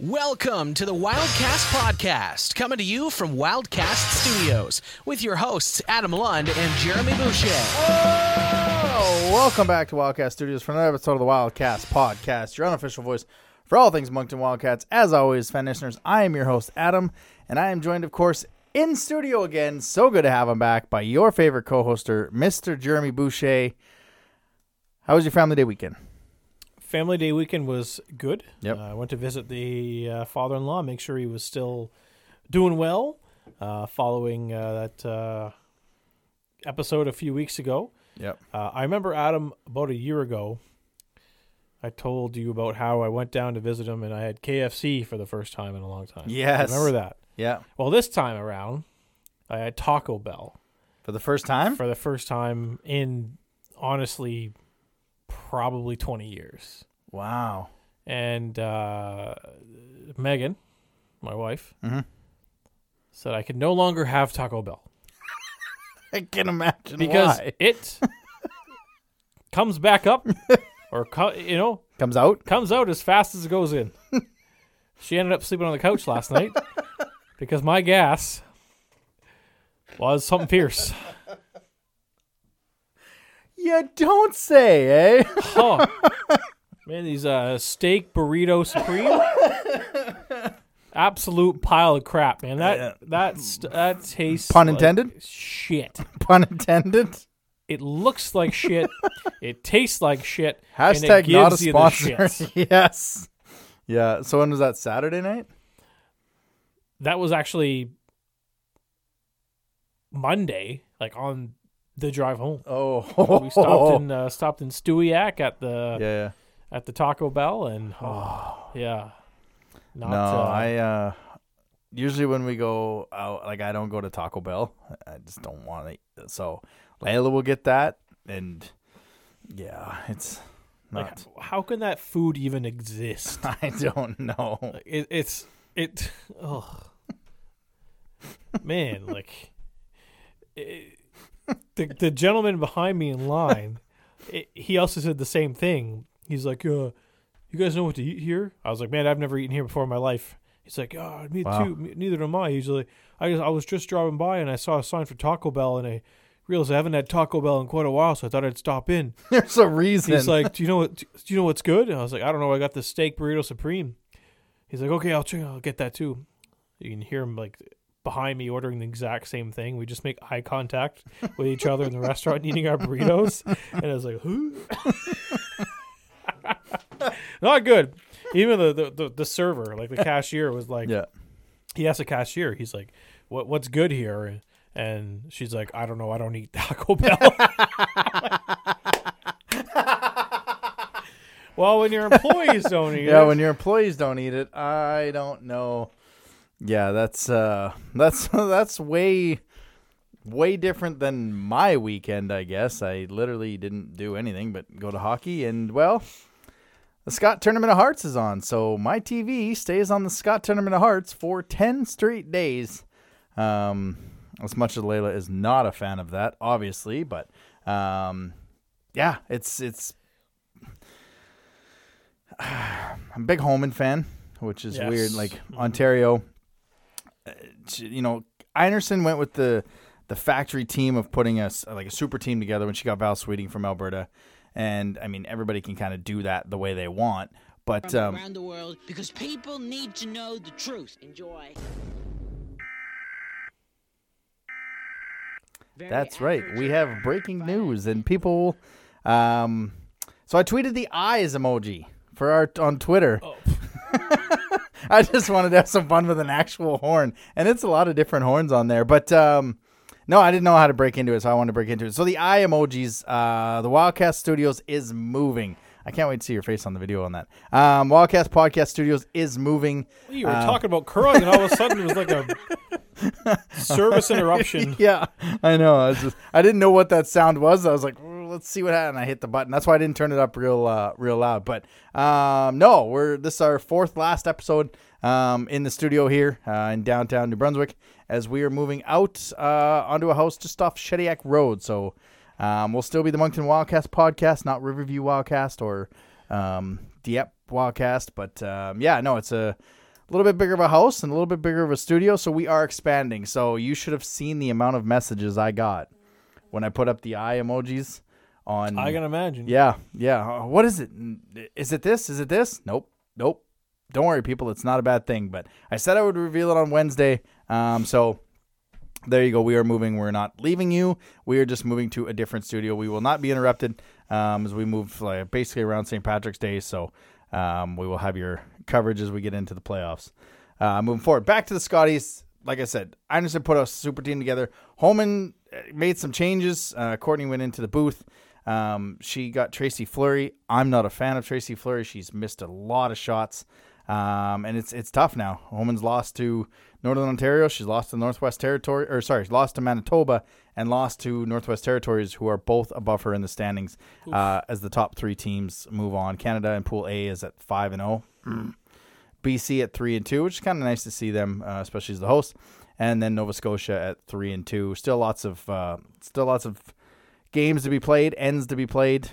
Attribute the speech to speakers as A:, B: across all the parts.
A: Welcome to the Wildcast Podcast, coming to you from Wildcast Studios with your hosts Adam Lund and Jeremy Boucher.
B: Oh, welcome back to Wildcast Studios for another episode of the Wildcast Podcast, your unofficial voice for all things Moncton Wildcats. As always, fan listeners, I am your host, Adam, and I am joined, of course, in studio again. So good to have him back by your favorite co hoster, Mr. Jeremy Boucher. How was your family day weekend?
C: Family Day weekend was good.
B: Yep.
C: Uh, I went to visit the uh, father-in-law, make sure he was still doing well, uh, following uh, that uh, episode a few weeks ago.
B: Yep.
C: Uh, I remember Adam about a year ago. I told you about how I went down to visit him and I had KFC for the first time in a long time.
B: Yes.
C: remember that.
B: Yeah.
C: Well, this time around, I had Taco Bell
B: For the first time?
C: for the first time in honestly probably 20 years.
B: wow.
C: and uh, Megan, my wife,
B: Mhm.
C: said I could no longer have Taco Bell
B: I can imagine
C: because
B: why.
C: it comes back up, or co- you know,
B: Comes out.
C: comes out as fast as it goes in. she ended up sleeping on the couch last night because my gas was something fierce.
B: You don't say, eh?
C: Oh, man, these uh, steak burrito supreme. Absolute pile of crap, man. That that's that tastes
B: Pun
C: like
B: intended?
C: shit.
B: Pun intended.
C: It looks like shit. it tastes like shit. and it
B: Hashtag not a
C: gives you the
B: sponsor.
C: shits.
B: yes. Yeah. So when was that? Saturday night?
C: That was actually Monday, like on the drive home.
B: Oh,
C: We stopped in uh, stopped in Stewiacke at the
B: Yeah.
C: at the Taco Bell, and oh, yeah, not
B: no,
C: uh,
B: I uh usually when we go out, like I don't go to Taco Bell. I just don't want to. So Layla will get that, and yeah, it's
C: like
B: not.
C: how can that food even exist?
B: I don't know.
C: it, it's it. Oh, man, like it, the the gentleman behind me in line, it, he also said the same thing. He's like, uh, "You guys know what to eat here?" I was like, "Man, I've never eaten here before in my life." He's like, "Oh, me
B: Wow.
C: too. Me, neither am I." Like, "I just, I was just driving by and I saw a sign for Taco Bell and I." Realized I haven't had Taco Bell in quite a while, so I thought I'd stop in.
B: There's a reason.
C: He's like, "Do you know what? Do you know what's good?" And I was like, "I don't know. I got the steak burrito supreme." He's like, "Okay, I'll check. I'll get that too." You can hear him like behind me ordering the exact same thing. We just make eye contact with each other in the restaurant eating our burritos, and I was like, "Who?" Not good. Even the, the the the server, like the cashier, was like,
B: yeah.
C: he asked the cashier, he's like, "What what's good here?" And she's like, "I don't know. I don't eat Taco Bell." well, when your employees don't eat
B: Yeah,
C: it,
B: when your employees don't eat it, I don't know. Yeah, that's uh that's that's way way different than my weekend, I guess. I literally didn't do anything but go to hockey and well, the Scott Tournament of Hearts is on. So my TV stays on the Scott Tournament of Hearts for 10 straight days. Um as much as Layla is not a fan of that, obviously, but um yeah, it's it's I'm a big Homan fan, which is
C: Yes.
B: weird. Like
C: Mhm.
B: Ontario, you know, Einarson went with the the factory team of putting us like a super team together when she got Val Sweeting from Alberta, and I mean everybody can kind of do that the way they want. But um,
D: around the world because people need to know the truth. Enjoy.
B: That's right. We have breaking news, and people. Um, so I tweeted the eyes emoji for our on Twitter.
C: Oh.
B: I just wanted to have some fun with an actual horn, and it's a lot of different horns on there. But um, no, I didn't know how to break into it, so I wanted to break into it. So the eye emojis, uh, the Wildcast Studios is moving. I can't wait to see your face on the video on that. Um, Wildcast Podcast Studios is moving.
C: you were
B: uh,
C: talking about curling, and all of a sudden it was like a service interruption.
B: yeah, I know. I, was just, I didn't know what that sound was. I was like, "Oh, let's see what happened. I hit the button. That's why I didn't turn it up real, uh, real loud. But um, no, we're this is our fourth last episode um, in the studio here uh, in downtown New Brunswick as we are moving out uh, onto a house just off Shediac Road. So um, we'll still be the Moncton Wildcast podcast, not Riverview Wildcast or um, Dieppe Wildcast. But um, yeah, no, it's a a little bit bigger of a house and a little bit bigger of a studio, so we are expanding. So you should have seen the amount of messages I got when I put up the eye emojis on.
C: I can imagine.
B: Yeah, yeah. Uh, What is it? Is it this? Is it this? Nope, nope. Don't worry, people. It's not a bad thing. But I said I would reveal it on Wednesday. Um, so there you go. We are moving. We're not leaving you. We are just moving to a different studio. We will not be interrupted um, as we move like, basically around St. Patrick's Day. So um, we will have your coverage as we get into the playoffs. Uh, moving forward, back to the Scotties. Like I said, Anderson put a super team together. Homan uh, made some changes. Uh, Courtney went into the booth. Um, she got Tracy Fleury. I'm not a fan of Tracy Fleury. She's missed a lot of shots, um, and it's it's tough now. Homan's lost to Northern Ontario. She's lost to Northwest Territory, or sorry, lost to Manitoba, and lost to Northwest Territories, who are both above her in the standings uh, as the top three teams move on. Canada in Pool A is at five and zero. BC at three and two, which is kind of nice to see them, uh, especially as the host, and then Nova Scotia at three and two. Still lots of uh, still lots of games to be played, ends to be played,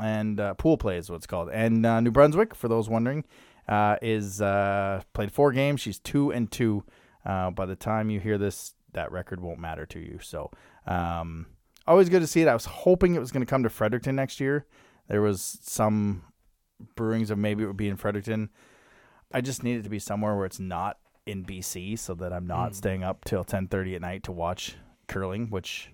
B: and uh, pool play is what it's called. And uh, New Brunswick, for those wondering, uh, is uh, played four games. She's two and two. Uh, by the time you hear this, that record won't matter to you. So um, always good to see it. I was hoping it was going to come to Fredericton next year. There was some brewings of maybe it would be in Fredericton. I just need it to be somewhere where it's not in BC, so that I'm not staying up till 10:30 at night to watch curling. Which,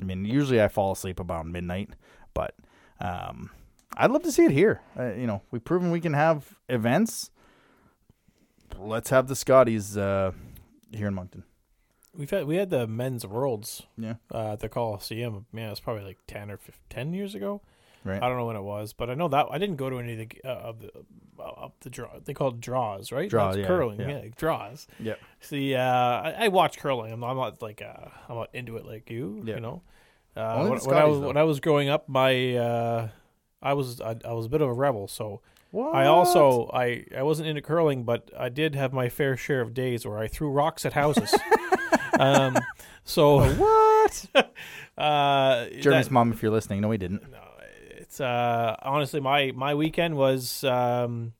B: I mean, usually I fall asleep about midnight, but um, I'd love to see it here. Uh, you know, we've proven we can have events. Let's have the Scotties uh, here in Moncton.
C: We've had we had the men's worlds
B: Yeah,
C: uh, at the Coliseum. Man, it's probably like ten or 15, 10 years ago.
B: Right.
C: I don't know when it was, but I know that I didn't go to any of the uh, of the uh, up the draw. They call it draws, right? Draws,
B: yeah,
C: curling,
B: yeah.
C: yeah, like draws.
B: Yeah.
C: See, uh, I, I watch curling. I'm not, I'm not like uh, I'm not into it like you.
B: Yeah.
C: You know, uh, when, when I was
B: though.
C: when I was growing up, my uh, I was I, I was a bit of a rebel, so
B: What?
C: I also I I wasn't into curling, but I did have my fair share of days where I threw rocks at houses. um, so
B: what?
C: uh,
B: Jeremy's
C: that-
B: mom, if you're listening, no, he didn't.
C: It's uh honestly my my weekend was um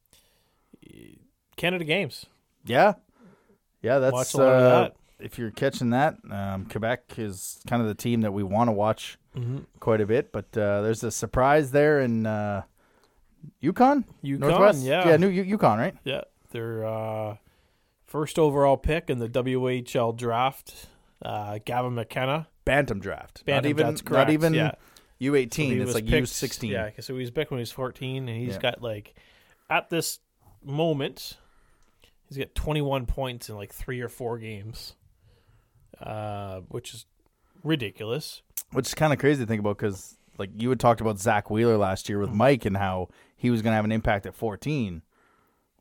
C: Canada Games.
B: Yeah, yeah. That's
C: Watched a lot of
B: uh,
C: that.
B: if you're catching that. Um, Quebec is kind of the team that we want to watch
C: Mm-hmm.
B: quite a bit, but uh, there's a surprise there in uh, Yukon, Northwest.
C: yeah.
B: yeah, New U- Yukon, right?
C: Yeah, their uh, first overall pick in the WHL draft, uh, Gavin McKenna.
B: Bantam draft.
C: Bantam,
B: not even,
C: that's correct,
B: not even
C: yeah.
B: U18.
C: So he
B: it's like U16.
C: Yeah, so he was picked when he was 14, and he's
B: Yeah.
C: got like at this moment, he's got 21 points in like three or four games, uh, which is ridiculous.
B: which is kind of crazy to think about because like you had talked about Zach Wheeler last year with Mike and how he was going to have an impact at 14.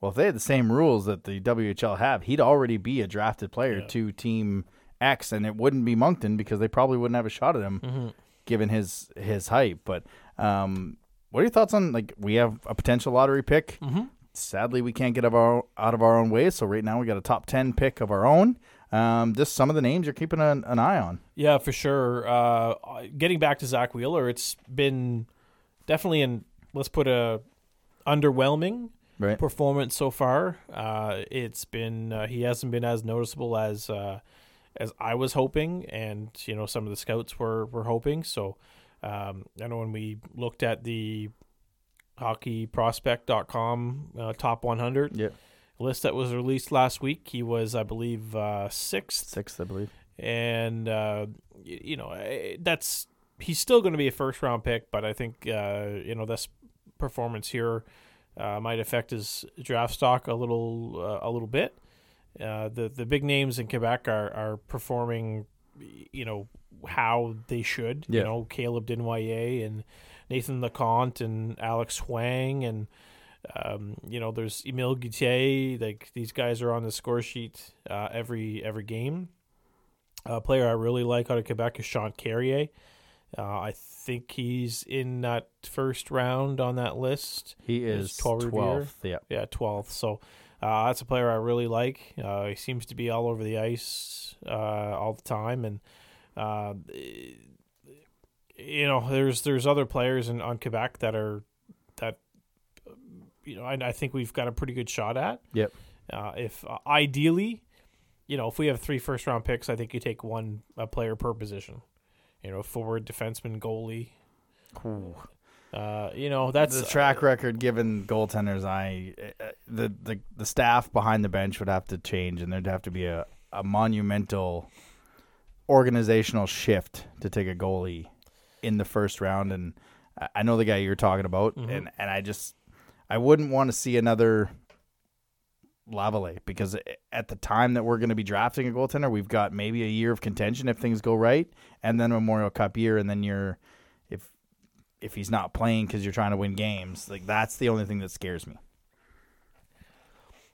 B: Well, if they had the same rules that the WHL have, he'd already be a drafted player
C: Yeah.
B: to Team X, and it wouldn't be Moncton because they probably wouldn't have a shot at him
C: Mm-hmm.
B: Given his his height. But um, what are your thoughts on like we have a potential lottery pick?
C: Mm-hmm.
B: Sadly, we can't get of our, out of our own way. So right now we got a top 10 pick of our own. Um, just some of the names you're keeping an, an eye on.
C: Yeah, for sure. Uh, getting back to Zach Wheeler, it's been definitely an let's put a underwhelming
B: Right.
C: performance so far. Uh, it's been uh, he hasn't been as noticeable as uh, as I was hoping, and you know some of the scouts were were hoping. So um, I know when we looked at the hockeyprospect.com uh, top 100
B: Yeah.
C: list that was released last week, he was I believe uh, sixth
B: Sixth, I believe.
C: and uh, y- you know that's he's still going to be a first round pick, but I think uh, you know this performance here uh, might affect his draft stock a little uh, a little bit. Uh, the the big names in Quebec are are performing, you know how they should.
B: Yeah.
C: You know Caleb Desnoyers and Nathan Leconte and Alex Huang and. Um, you know, there's Emil Gutier. Like these guys are on the score sheet uh, every every game. A player I really like out of Quebec is Sean Carrier. Uh, I think he's in that first round on that list.
B: He
C: Is
B: is
C: Paul Revere?
B: 12th. Yeah.
C: Yeah, 12th. So uh, that's a player I really like. Uh, he seems to be all over the ice uh, all the time, and uh, you know, there's there's other players in on Quebec that are that you know I, I think we've got a pretty good shot at.
B: Yep.
C: Uh, if uh, ideally, you know, if we have three first round picks, I think you take one a player per position. You know, forward, defenseman, goalie. Uh, you know, that's
B: the track record given goaltenders. I uh, the, the the staff behind the bench would have to change, and there'd have to be a, a monumental organizational shift to take a goalie in the first round. And I- know the guy you're talking about, and and I just I wouldn't want to see another Lavallee because at the time that we're going to be drafting a goaltender, we've got maybe a year of contention if things go right, and then a Memorial Cup year, and then you're if if he's not playing because you're trying to win games, like that's the only thing that scares me.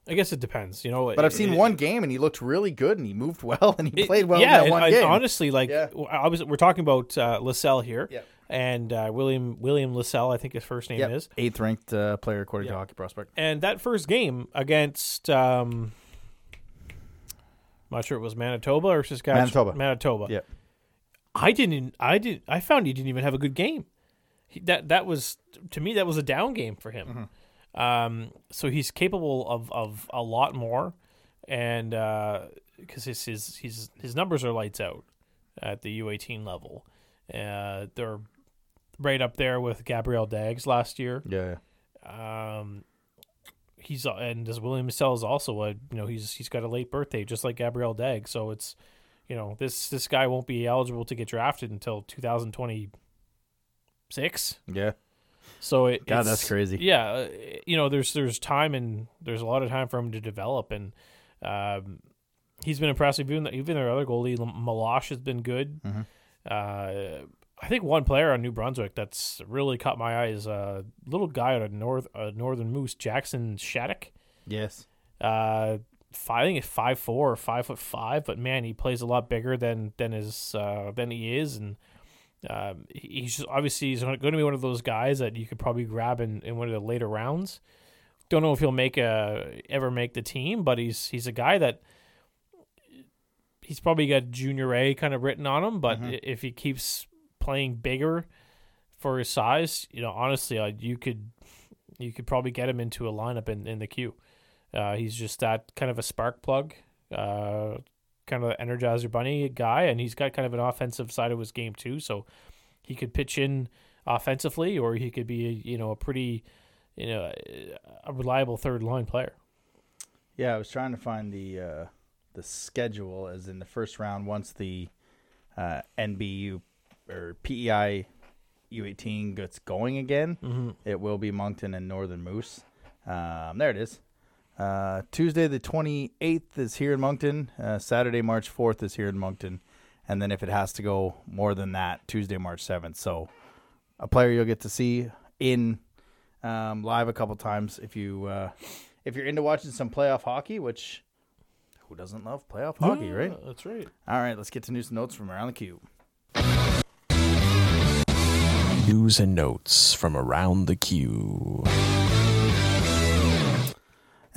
C: I guess it depends. You know,
B: But I've seen
C: it-
B: one game and he looked really good and he moved well and he
C: It-
B: played well
C: yeah,
B: in that one
C: and
B: game.
C: honestly, like
B: Yeah.
C: w- I was, we're talking about uh, Lascelles here,
B: Yep.
C: and uh, William William Lascelles, I think his first name
B: Yep.
C: is.
B: eighth ranked uh, player according to Hockey Prospect.
C: And that first game against, um, I'm not sure it was Manitoba or Saskatchewan.
B: Manitoba.
C: Manitoba.
B: Yeah,
C: I didn't. I did. I found he didn't even have a good game. He, that that was to me that was a down game for him.
B: Mm-hmm.
C: Um, so he's capable of of a lot more, and because his his his his numbers are lights out at the U eighteen level. Uh, they're right up there with Gabriel D'Aigle's last year.
B: Yeah.
C: Um, he's and as William Sell is also a you know he's he's got a late birthday just like Gabriel D'Aigle, so it's you know this this guy won't be eligible to get drafted until 2026.
B: Yeah.
C: So it
B: God, that's crazy.
C: Yeah, uh, you know there's there's time and there's a lot of time for him to develop and um, he's been impressive. Even even their other goalie Malash has been good.
B: Mm-hmm.
C: Uh, I think one player on New Brunswick that's really caught my eye is a little guy out of North uh, Northern Moose, Jackson Shattuck.
B: Yes.
C: Uh, five, I think it's five four or five foot five, but man, he plays a lot bigger than than his uh, than he is, and um, he's just, obviously he's going to be one of those guys that you could probably grab in, in one of the later rounds. Don't know if he'll make a ever make the team, but he's he's a guy that he's probably got junior A kind of written on him. But i if he keeps playing bigger for his size, you know, honestly, uh, you could you could probably get him into a lineup in, in the Q. Uh, he's just that kind of a spark plug, uh, kind of Energizer Bunny guy, and he's got kind of an offensive side of his game too. So he could pitch in offensively, or he could be, you know, a pretty, you know, a reliable third line player.
B: Yeah, I was trying to find the uh, the schedule as in the first round once the uh, NBU or PEI U18 gets going again.
C: Mm-hmm.
B: It will be Moncton and Northern Moose. Um, there it is. Uh, Tuesday the 28th is here in Moncton. Uh, Saturday, March 4th is here in Moncton. And then if it has to go more than that, Tuesday, March 7th. So a player you'll get to see in um, live a couple times if you uh, if you're into watching some playoff hockey, which who doesn't love playoff hockey, right?
C: That's right.
B: All right, let's get to news and notes from around the cube.
A: News and notes from around the Q.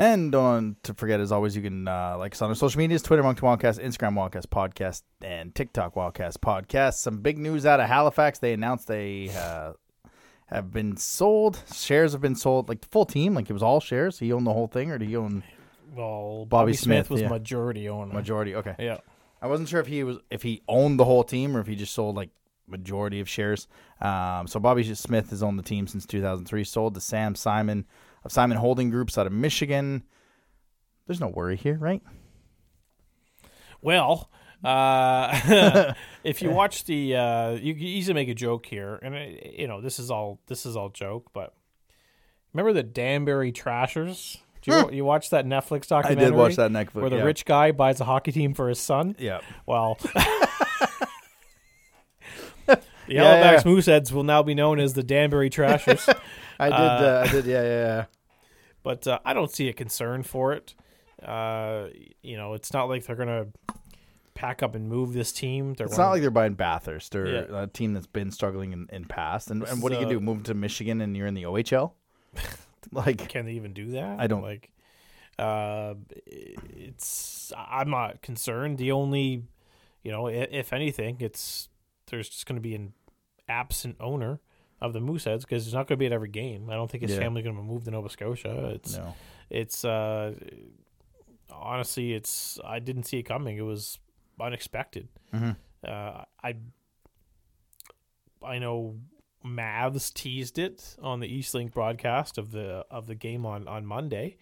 B: And don't to forget, as always, you can uh, like us on our social medias Twitter, Moncton Wildcast, Instagram, Wildcast Podcast, and TikTok, Wildcast Podcast. Some big news out of Halifax. They announced they uh, have been sold. Shares have been sold, like the full team. Like it was all shares. He owned the whole thing, or did he own
C: Well,
B: Bobby
C: Bobby, Smith,
B: Smith,
C: was
B: yeah.
C: majority owner.
B: majority? Okay.
C: Yeah.
B: I wasn't sure if he was if he owned the whole team or if he just sold like majority of shares. Um, so Bobby Smith has owned the team since 2003. Sold to Sam Simon of Simon Holding Groups out of Michigan. There's no worry here, right?
C: Well, uh, if you watch the, uh, you can easily make a joke here, and uh, you know this is all this is all joke. But remember the Danbury Trashers? Did you, you watch that Netflix documentary?
B: I did watch that next
C: where the
B: yeah.
C: rich guy buys a hockey team for his son.
B: Yeah.
C: Well, the
B: Yeah,
C: Halifax
B: yeah.
C: Mooseheads will now be known as the Danbury Trashers.
B: I did. Uh, I did. Yeah, yeah, yeah.
C: but uh, I don't see a concern for it. Uh, you know, it's not like they're gonna pack up and move this team. They're
B: It's not like they're buying Bathurst or
C: Yeah.
B: a team that's been struggling in, in past. And, and what do you
C: So-
B: do? Move to Michigan and you're in the OHL? like,
C: can they even do that?
B: I don't-
C: like. Uh, it's I'm not concerned. The only, you know, if anything, it's there's just going to be an absent owner of the Mooseheads because he's not going to be at every game. I don't think his
B: Yeah.
C: family's going to move to Nova Scotia. It's
B: no.
C: it's uh, honestly, it's I didn't see it coming. It was unexpected.
B: Mhm.
C: Uh, I I know Mavs teased it on the Eastlink broadcast of the of the game on on Monday.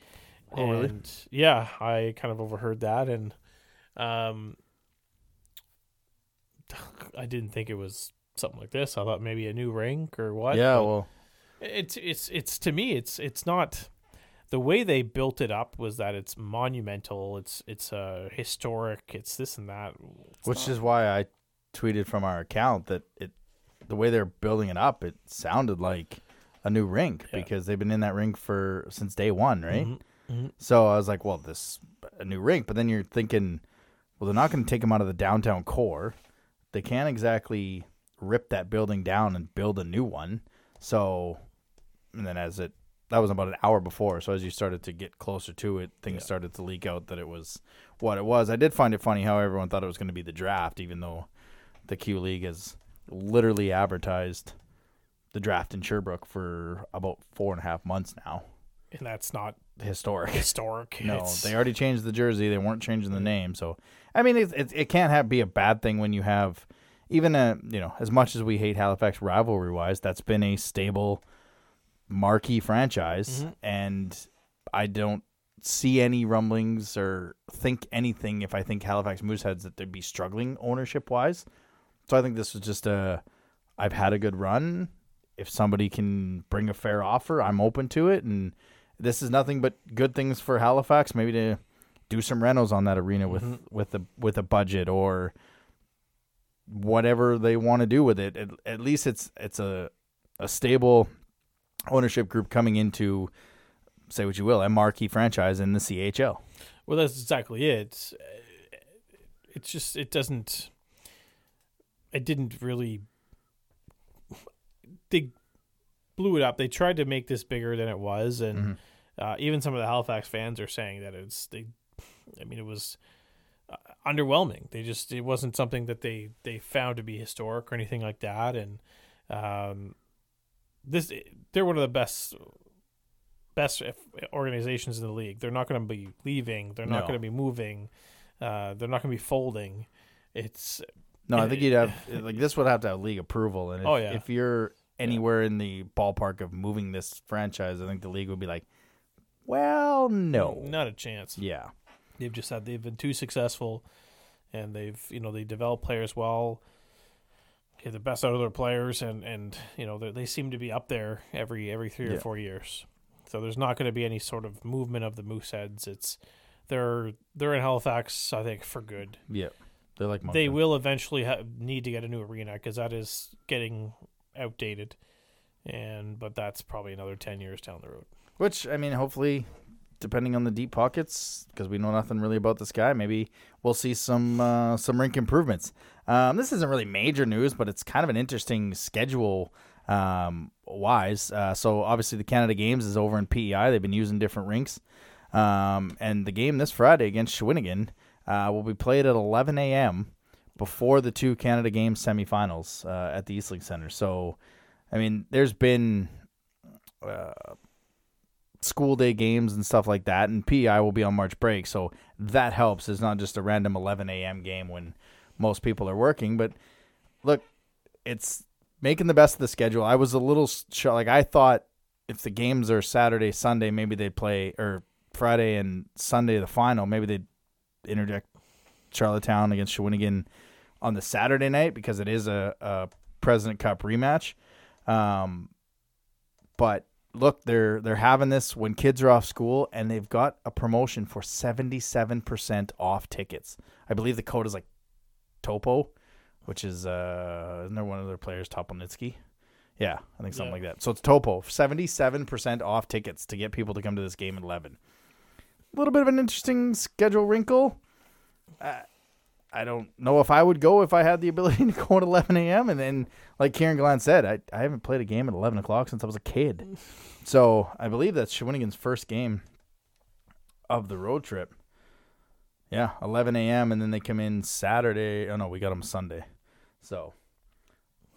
B: Oh, really?
C: And yeah, I kind of overheard that, and um, I didn't think it was something like this. I thought maybe a new rink or what.
B: yeah, well,
C: it's it's it's to me it's it's not the way they built it up was that it's monumental it's it's uh historic it's this and that It's
B: which
C: not-
B: is why I tweeted from our account that it the way they're building it up, it sounded like a new rink
C: Yeah.
B: because they've been in that rink for since day one, right?
C: Mhm, mhm.
B: So I was like, well, this a new rink, but then you're thinking, well, they're not going to take them out of the downtown core. They can't exactly rip that building down and build a new one. So, and then as it that was about an hour before, so as you started to get closer to it, things
C: Yeah.
B: started to leak out that it was what it was. I did find it funny how everyone thought it was going to be the draft, even though the Q League has literally advertised the draft in Sherbrooke for about four and a half months now.
C: and that's not
B: Historic.
C: historic
B: No,
C: It's-
B: they already changed the jersey. They weren't changing the name. So, I mean, it, it, it can't have be a bad thing when you have even a you know as much as we hate Halifax rivalry wise, that's been a stable marquee franchise,
C: Mhm.
B: and I don't see any rumblings or think anything if I think Halifax Mooseheads that they'd be struggling ownership wise. So I think this was just a I've had a good run. If somebody can bring a fair offer, I'm open to it and this is nothing but good things for Halifax. Maybe to do some rentals on that arena with
C: Mhm.
B: with a with a budget or whatever they want to do with it. At, at least it's it's a a stable ownership group coming into say what you will a marquee franchise in the CHL.
C: well that's exactly it it's, it's just it doesn't it didn't really they blew it up they tried to make this bigger than it was and
B: Mhm.
C: Uh, even some of the Halifax fans are saying that it's they. I mean, it was uh, underwhelming. They just it wasn't something that they they found to be historic or anything like that. And um, this they're one of the best best organizations in the league. They're not going to be leaving. They're not
B: No.
C: going to be moving. Uh, they're not going to be folding. It's
B: No, I think you'd have like this would have to have league approval, and if,
C: Oh, yeah.
B: if you're anywhere in the ballpark of moving this franchise, I think the league would be like, well, no,
C: not a chance.
B: yeah,
C: They've just had they've been too successful, and they've you know they develop players well, get the best out of their players, and and you know they they seem to be up there every every three
B: Yeah.
C: or four years. So there's not going to be any sort of movement of the Mooseheads. It's they're they're in Halifax, I think, for good.
B: yeah, they're like
C: They will eventually ha- need to get a new arena because that is getting outdated, and but that's probably another ten years down the road.
B: Which I mean, hopefully, depending on the deep pockets, because we know nothing really about this guy, maybe we'll see some uh, some rink improvements. Um, this isn't really major news, but it's kind of an interesting schedule um, wise. Uh, so obviously, the Canada Games is over in PEI. They've been using different rinks, um, and the game this Friday against Shawinigan uh, will be played at 11 a.m. before the two Canada Games semifinals uh, at the Eastlink Center. So, I mean, there's been uh, school day games and stuff like that, and PEI will be on March break, so that helps. It's not just a random 11 a.m. game when most people are working. But look, it's making the best of the schedule. I was a little sh- like I thought if the games are Saturday, Sunday, maybe they'd play or Friday and Sunday the final. Maybe they'd interject Charlottetown against Shawinigan on the Saturday night because it is a, a President Cup rematch. Um, but look, they're they're having this when kids are off school, and they've got a promotion for seventy seven percent off tickets. I believe the code is like Topo, which is uh, isn't there one of their players, Topolnitsky? Yeah, I think something
C: Yeah.
B: like that. So it's Topo, seventy seven percent off tickets to get people to come to this game at eleven. A little bit of an interesting schedule wrinkle. Uh, I don't know if I would go if I had the ability to go at 11 a.m. And then, like Kieran Glenn said, I, I haven't played a game at 11 o'clock since I was a kid. So I believe that's Shawinigan's first game of the road trip. Yeah, 11 a.m. And then they come in Saturday. Oh, no, we got them Sunday. So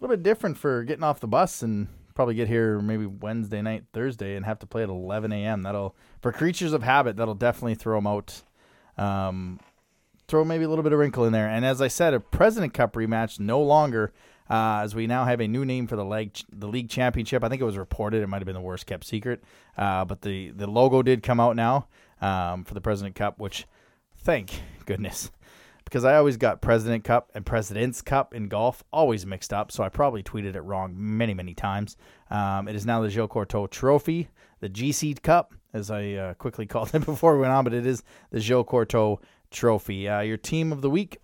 B: a little bit different for getting off the bus and probably get here maybe Wednesday night, Thursday, and have to play at 11 a.m. That'll, for creatures of habit, that'll definitely throw them out Um, throw maybe a little bit of wrinkle in there. And as I said, a President Cup rematch no longer, uh, as we now have a new name for the leg, the league championship. I think it was reported; it might have been the worst kept secret, uh, but the the logo did come out now um, for the President Cup, which thank goodness. Because I always got President Cup and President's Cup in golf always mixed up, so I probably tweeted it wrong many, many times. Um, it is now the Gilles Courteau Trophy, the GC Cup, as I uh, quickly called it before we went on, but it is the Gilles Courteau Trophy. Uh, your team of the week.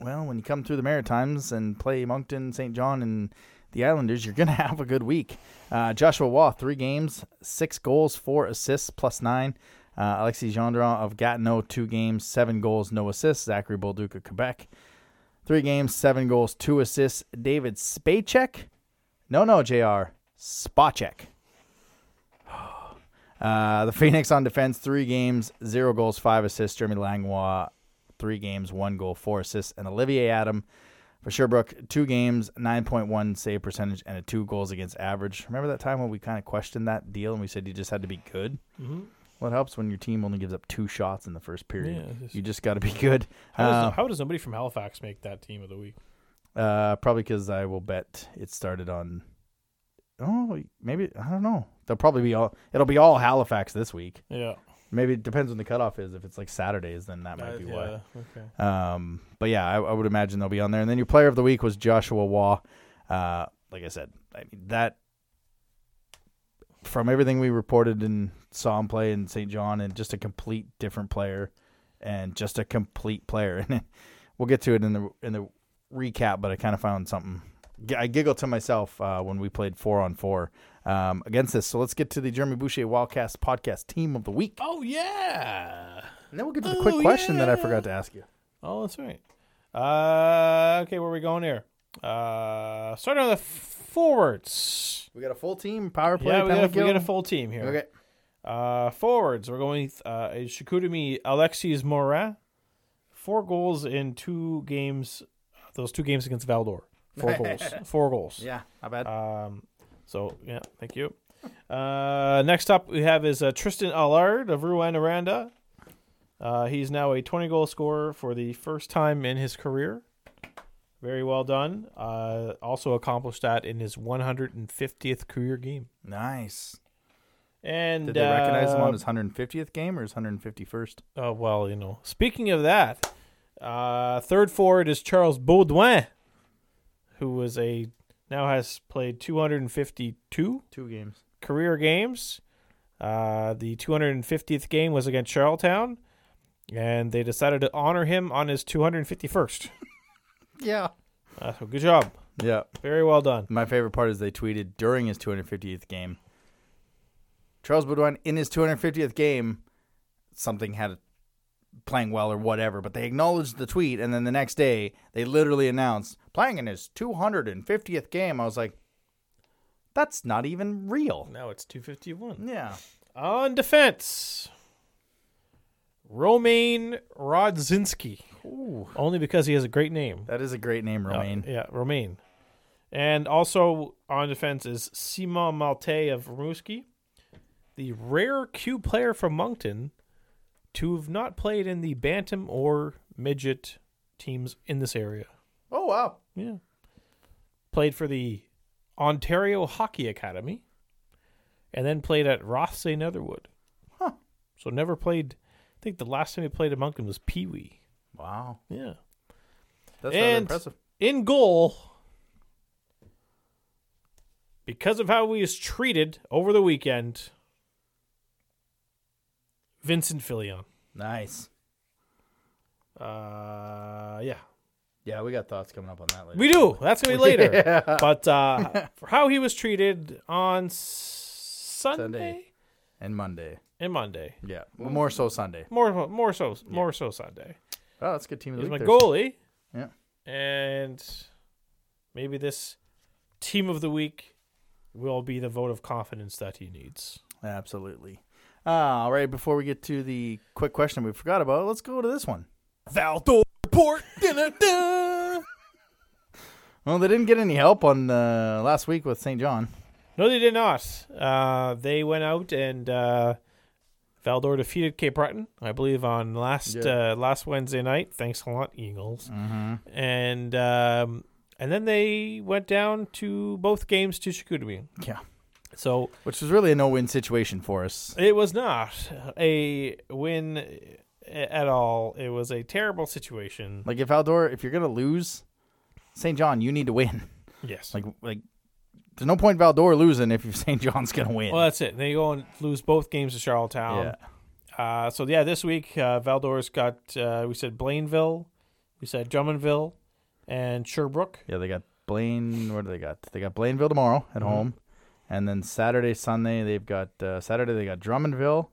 B: Well, when you come through the Maritimes and play Moncton, St. John, and the Islanders, you're going to have a good week. Uh, Joshua Roy, three games, six goals, four assists, plus nine. Uh, Alexis Gendron of Gatineau, two games, seven goals, no assists. Zachary Bolduc of Quebec, three games, seven goals, two assists. David Spacek, no, no, Jr. Spacek. Uh, the Phoenix on defense, three games, zero goals, five assists. Jeremy Langlois, three games, one goal, four assists. And Olivier Adam for Sherbrooke, two games, 9.1 save percentage, and a two goals against average. Remember that time when we kind of questioned that deal and we said you just had to be good?
C: Mm-hmm.
B: Well, it helps when your team only gives up two shots in the first period.
C: Yeah, just-
B: you just got to be good.
C: How,
B: Uh,
C: does, how does somebody from Halifax make that team of the week?
B: Uh, probably because I will bet it started on. Oh, maybe I don't know. They'll probably be all. It'll be all Halifax this week.
C: Yeah,
B: Maybe it depends when the cutoff is. If it's like Saturdays, then that might be
C: yeah,
B: why.
C: Okay.
B: Um, but yeah, I, I would imagine they'll be on there. And then your player of the week was Joshua Roy. Uh, like I said, I mean that from everything we reported and saw him play in St. John, and just a complete different player, and just a complete player. And we'll get to it in the in the recap. But I kind of found something. I giggled to myself uh, when we played four on four um, against this. So let's get to the Jeremy Boucher Wildcast podcast team of the week,
C: Oh yeah.
B: and then we'll get to the
C: Oh,
B: quick question that I forgot to ask you.
C: Oh, that's right. Uh, okay, where are we going here? Uh, starting on the forwards.
B: We got a full team power play.
C: yeah, we got, a, we got a full team here.
B: Okay.
C: Uh, forwards, we're going with uh, Chicoutimi Alexis Morin. Four goals in two games. Those two games against Val-d'Or. Four goals. Four goals.
B: Yeah, not bad.
C: Um, so yeah, thank you. Uh, next up we have is uh, Tristan Allard of Rouyn-Noranda. Uh, he's now a 20 goal scorer for the first time in his career. Very well done. Uh, also accomplished that in his 150th career game.
B: nice.
C: And
B: Did they recognize him
C: uh,
B: on his 150th game or his 151st?
C: Oh well, you know. Speaking of that, uh, third forward is Charles Baudouin, who was a now has played 252
B: Two games.
C: career games. Uh, the 250th game was against Charlottetown, and they decided to honor him on his 251st.
B: Yeah.
C: Uh, so good job,
B: Yeah.
C: very well done.
B: My favorite part is they tweeted during his 250th game. Charles Baudouin in his 250th game, something had playing well or whatever, but they acknowledged the tweet, and then the next day they literally announced playing in his 250th game. I was like, that's not even real.
C: Now it's 251.
B: Yeah.
C: On defense, Romain Rodzinski. Only because he has a great name.
B: That is a great name, Romain.
C: Uh, yeah, Romain. And also on defense is Simon Malte of Rimouski, the rare Q player from Moncton to have not played in the Bantam or Midget teams in this area.
B: Oh, wow.
C: Yeah. Played for the Ontario Hockey Academy and then played at Rothesay Netherwood.
B: Huh.
C: So never played, I think the last time he played at Moncton was Pee Wee.
B: Wow.
C: Yeah.
B: That's
C: And-
B: impressive.
C: in goal because of how he was treated over the weekend. Vincent Filion.
B: Nice.
C: Uh, yeah,
B: Yeah, we got thoughts coming up on that later.
C: we do. That's gonna be later. But uh, for how he was treated on S- Sunday,
B: Sunday. And Monday.
C: and Monday,
B: Yeah. Well, more so Sunday.
C: more more so more so Sunday.
B: Oh, that's a good team of
C: He's
B: the
C: my
B: week. there.
C: goalie.
B: Yeah.
C: And maybe this team of the week will be the vote of confidence that he needs.
B: Absolutely. Uh, all right, before we get to the quick question we forgot about, let's go to this one.
C: Val-d'Or report.
B: Well, they didn't get any help on uh, last week with St. John.
C: No, they did not. Uh, they went out and uh, Val-d'Or defeated Cape Breton, I believe, on last
B: Yeah.
C: uh, last Wednesday night. Thanks a lot, Eagles.
B: Mm-hmm.
C: And um, and then they went down to both games to Chicoutimi.
B: Yeah.
C: So
B: Which was really a no-win situation for us.
C: it was not a win at all. It was a terrible situation.
B: Like if Aldor, if you're gonna lose, St. John, you need to win.
C: yes.
B: Like like, there's no point Val-d'Or losing if St. John's gonna win.
C: well, that's it. They go and lose both games to Charlottetown.
B: yeah.
C: Uh, so yeah, this week uh, Val-d'Or's got uh, we said Blainville, we said Drummondville, and Sherbrooke.
B: Yeah, they got Blaine. What do they got? They got Blainville tomorrow at
C: Mhm.
B: home, and then Saturday, Sunday they've got uh, Saturday they got Drummondville,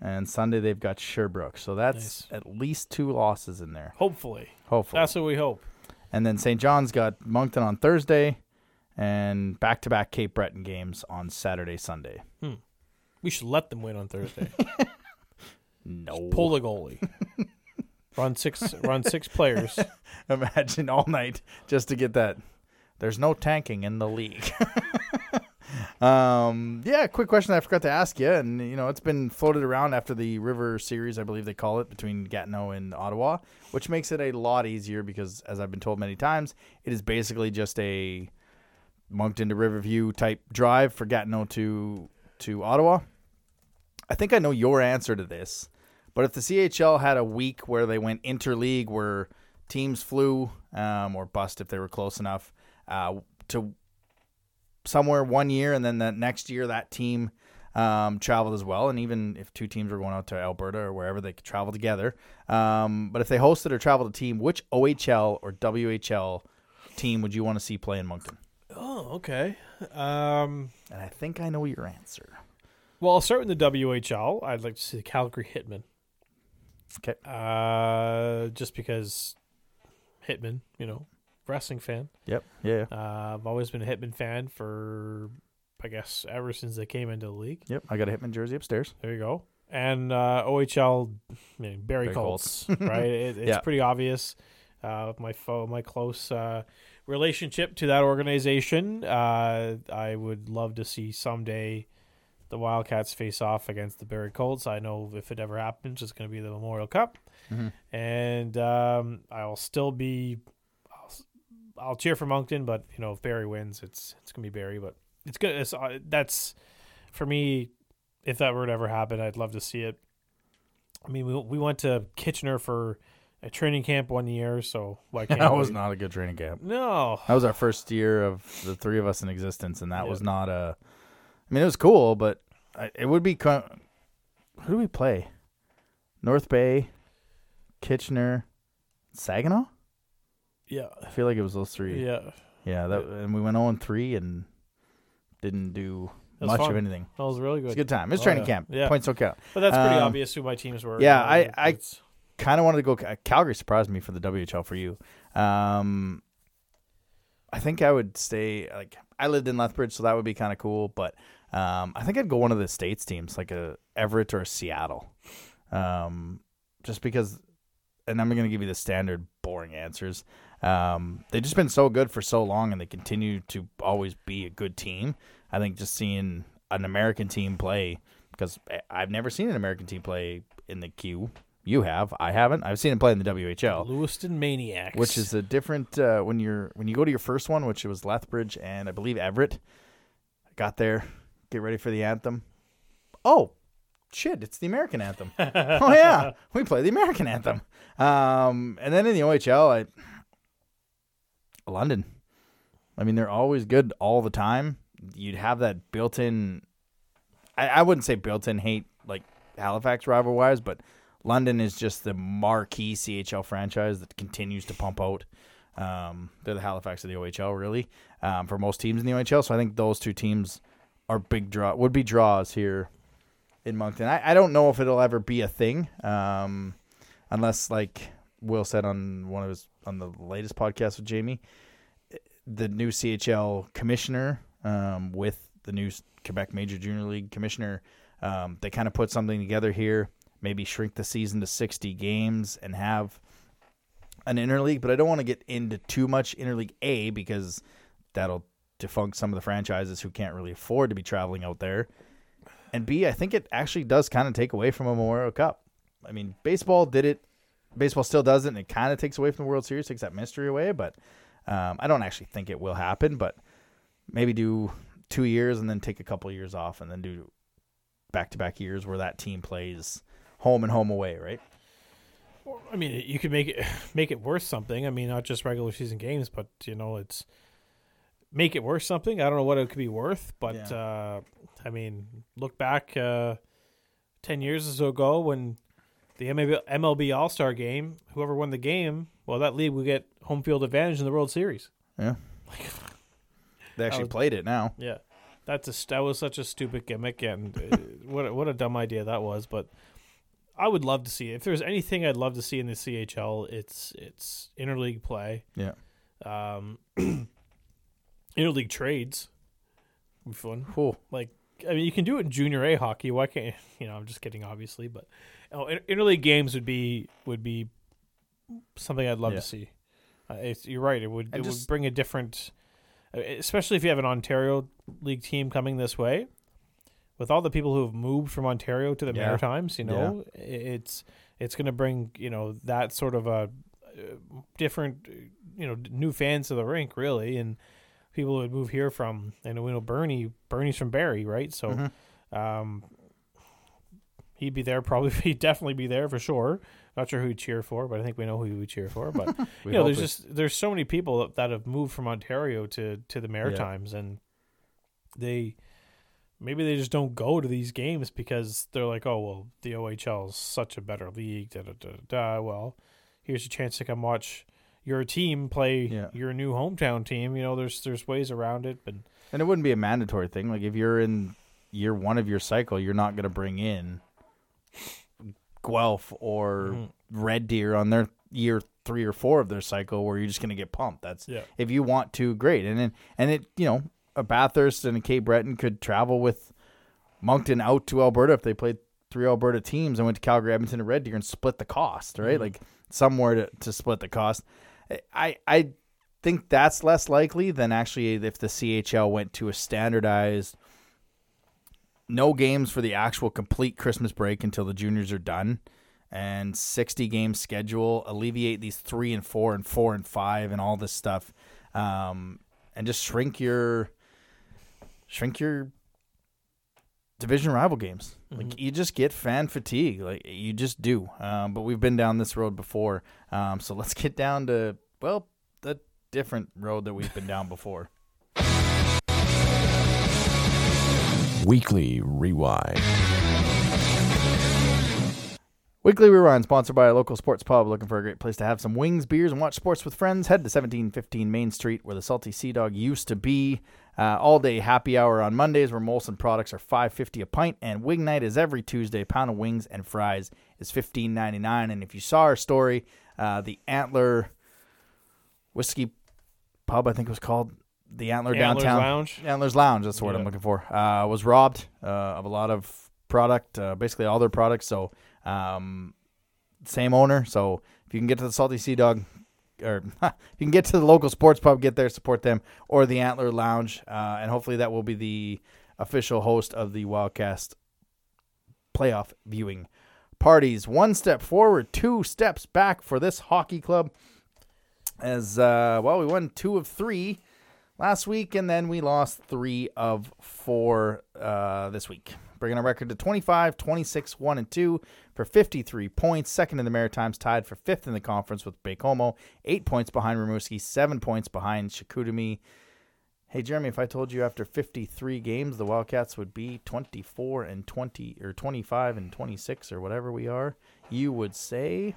B: and Sunday they've got Sherbrooke. So that's
C: Nice.
B: at least two losses in there,
C: Hopefully,
B: hopefully.
C: that's what we hope.
B: and then St. John's got Moncton on Thursday, and back-to-back Cape Breton games on Saturday, Sunday.
C: We should let them win on Thursday.
B: No,
C: Pull the goalie. run six. Run six players.
B: imagine all night just to get that. There's no tanking in the league. Um, yeah, quick question I forgot to ask you, and you know it's been floated around after the River Series, I believe they call it, between Gatineau and Ottawa, which makes it a lot easier because, as I've been told many times, it is basically just a Moncton to Riverview type drive for Gatineau to to Ottawa. I think I know your answer to this, but if the CHL had a week where they went interleague, where teams flew um, or bust if they were close enough uh, to somewhere one year, and then the next year that team um, traveled as well. And even if two teams were going out to Alberta or wherever, they could travel together. Um, but if they hosted or traveled a team, which OHL or WHL team would you want to see play in Moncton?
C: oh, okay. Um,
B: And I think I know your answer.
C: well, I'll start with the WHL. I'd like to see the Calgary Hitmen.
B: Okay.
C: Uh, just because Hitman, you know, wrestling fan.
B: Yep. Yeah.
C: Uh, I've always been a Hitman fan for, I guess, ever since they came into the league.
B: Yep. I got a Hitman jersey upstairs.
C: There you go. And uh, OHL, I mean, Barrie,
B: Barrie
C: Colts, right? It, it's
B: Yeah.
C: pretty obvious. Uh, my fo- my close uh, relationship to that organization. Uh, I would love to see someday the Wildcats face off against the Barrie Colts. I know if it ever happens, it's going to be the Memorial Cup,
B: Mhm.
C: and um, I'll still be. I'll, cheer for Moncton, but you know if Barrie wins, it's it's going to be Barrie. But it's good. It's, uh, that's for me if that were to ever happen, I'd love to see it. I mean, we we went to Kitchener for a training camp one year, so why can't
B: that was
C: we?
B: not a good training camp.
C: No,
B: That was our first year of the three of us in existence, and that
C: Yeah.
B: was not a. I mean, it was cool, but it would be. Who do we play? North Bay, Kitchener, Saginaw.
C: Yeah,
B: I feel like it was those three.
C: yeah,
B: Yeah, that, and we went 0 3 and didn't do much
C: fun.
B: of anything.
C: that was really good.
B: It's a good time. It's
C: Oh,
B: training
C: yeah.
B: camp.
C: Yeah.
B: Points don't count.
C: But that's pretty
B: Um,
C: obvious who my teams were.
B: yeah,
C: Uh,
B: I- I- Kind of wanted to go. Calgary surprised me for the WHL for you. Um, I think I would stay. Like I lived in Lethbridge, so that would be kind of cool. But um, I think I'd go one of the states teams, like a Everett or a Seattle, um, just because. And I'm going to give you the standard boring answers. Um, they've just been so good for so long, and they continue to always be a good team. I think just seeing an American team play because I've never seen an American team play in the Q. You have, I haven't. I've seen them play in the WHL
C: Lewiston MAINEiacs,
B: which is a different uh, when you're when you go to your first one, which was Lethbridge and I believe Everett. I got there, get ready for the anthem. Oh, shit! It's the American anthem. oh yeah, we play the American anthem. Um, and then in the OHL, I London. I mean, they're always good all the time. You'd have that built-in. I, I wouldn't say built-in hate like Halifax rival wise, but London is just the marquee CHL franchise that continues to pump out. Um, they're the Halifax of the OHL, really, um, for most teams in the OHL. So I think those two teams are big draw would be draws here in Moncton. I, I don't know if it'll ever be a thing, um, unless like Will said on one of his on the latest podcast with Jamie, the new CHL commissioner um, with the new Quebec Major Junior League commissioner, um, they kind of put something together here. Maybe shrink the season to sixty games and have an interleague. But I don't want to get into too much interleague A because that'll defunct some of the franchises who can't really afford to be traveling out there. and B, I think it actually does kind of take away from a Memorial Cup. I mean, baseball did it. Baseball still does it, and it kind of takes away from the World Series, takes that mystery away. But um, I don't actually think it will happen. But maybe do two years and then take a couple years off, and then do back to back years where that team plays home and home away, right?
C: I mean, you could make it make it worth something. I mean, not just regular season games, but you know, it's make it worth something. I don't know what it could be worth, but
B: Yeah.
C: uh, I mean, look back uh, ten years or so ago when the MLB, MLB All Star Game, whoever won the game, well, that league would get home field advantage in the World Series.
B: Yeah. They actually
C: was-
B: played it now.
C: Yeah, that's a that was such a stupid gimmick, and uh, what a, what a dumb idea that was. But I would love to see if there's anything I'd love to see in the CHL, it's it's interleague play,
B: Yeah.
C: um, interleague trades. Would be fun.
B: Cool.
C: Like I mean, you can do it in junior A hockey. Why can't you know? I'm just kidding, obviously, but oh, interleague games would be would be something I'd love
B: Yeah.
C: to see. Uh, it's, you're right. It would
B: And
C: it would bring a different, uh, especially if you have an Ontario league team coming this way, with all the people who have moved from Ontario to the
B: Yeah.
C: Maritimes. You know, i it's it's going to bring you know that sort of a uh, different, uh, you know, new fans to the rink really, and people who would move here from. And we know Bernie. Bernie's from Barrie, right? So.
B: Mhm.
C: Um, he'd be there. Probably, he'd definitely be there for sure. Not sure who he'd cheer for, but I think we know who he would cheer for. But you know, there's
B: it-
C: just there's so many people that, that have moved from Ontario to to the Maritimes, and they maybe they just don't go to these games because they're like, oh well, the OHL is such a better league. Da da da da. Well, here's a chance to come watch your team play
B: Yeah.
C: your new hometown team. You know, there's there's ways around it, but
B: And it wouldn't be a mandatory thing. Like if you're in year one of your cycle, you're not going to bring in Guelph or
C: Mhm.
B: Red Deer on their year three or four of their cycle, where you're just going to get pumped. That's
C: Yeah.
B: if you want to, great. And then and it, you know, a Bathurst and a Cape Breton could travel with Moncton out to Alberta if they played three Alberta teams and went to Calgary, Edmonton, and Red Deer and split the cost, right?
C: Mhm.
B: Like somewhere to, to split the cost. I I think that's less likely than actually if the CHL went to a standardized no games for the actual complete Christmas break until the juniors are done. And 60 game schedule alleviate these 3 and 4 and 4 and 5 and all this stuff. Um, and just shrink your shrink your division rival games. Like you just get fan fatigue. Like you just do. Um, but we've been down this road before. Um, so let's get down to well the different road that we've been down before
E: Weekly Rewind.
B: Weekly Rewind, sponsored by a local sports pub. Looking for a great place to have some wings, beers, and watch sports with friends? Head to 1715 Main Street, where the Salty Sea Dog used to be. Uh, all day happy hour on Mondays, where Molson products are 5.50 a pint, and Wing Night is every Tuesday. Pound of wings and fries is 15.99. And if you saw our story, uh, the Antler whiskey pub, I think it was called the Antler
C: Antlers
B: downtown
C: Lounge.
B: Antlers Lounge. That's the word I'm looking for. Uh, was robbed uh, of a lot of product, uh, basically all their products. So, um, same owner. So if you can get to the Salty Sea Dog, or if you can get to the local sports pub, get there, support them, or the Antler Lounge, uh, and hopefully that will be the official host of the Wildcast playoff viewing parties. One step forward, two steps back for this hockey club. As uh, well, we won two of three last week, and then we lost three of four uh, this week. Bringing our record to 25, 26, 1 and 2 for 53 points. Second in the Maritimes, tied for fifth in the conference with Baie-Comeau. Eight points behind Rimouski, seven points behind Chicoutimi. Hey, Jeremy, if I told you after 53 games the Wildcats would be 24 and 20, or 25 and 26, or whatever we are, you would say.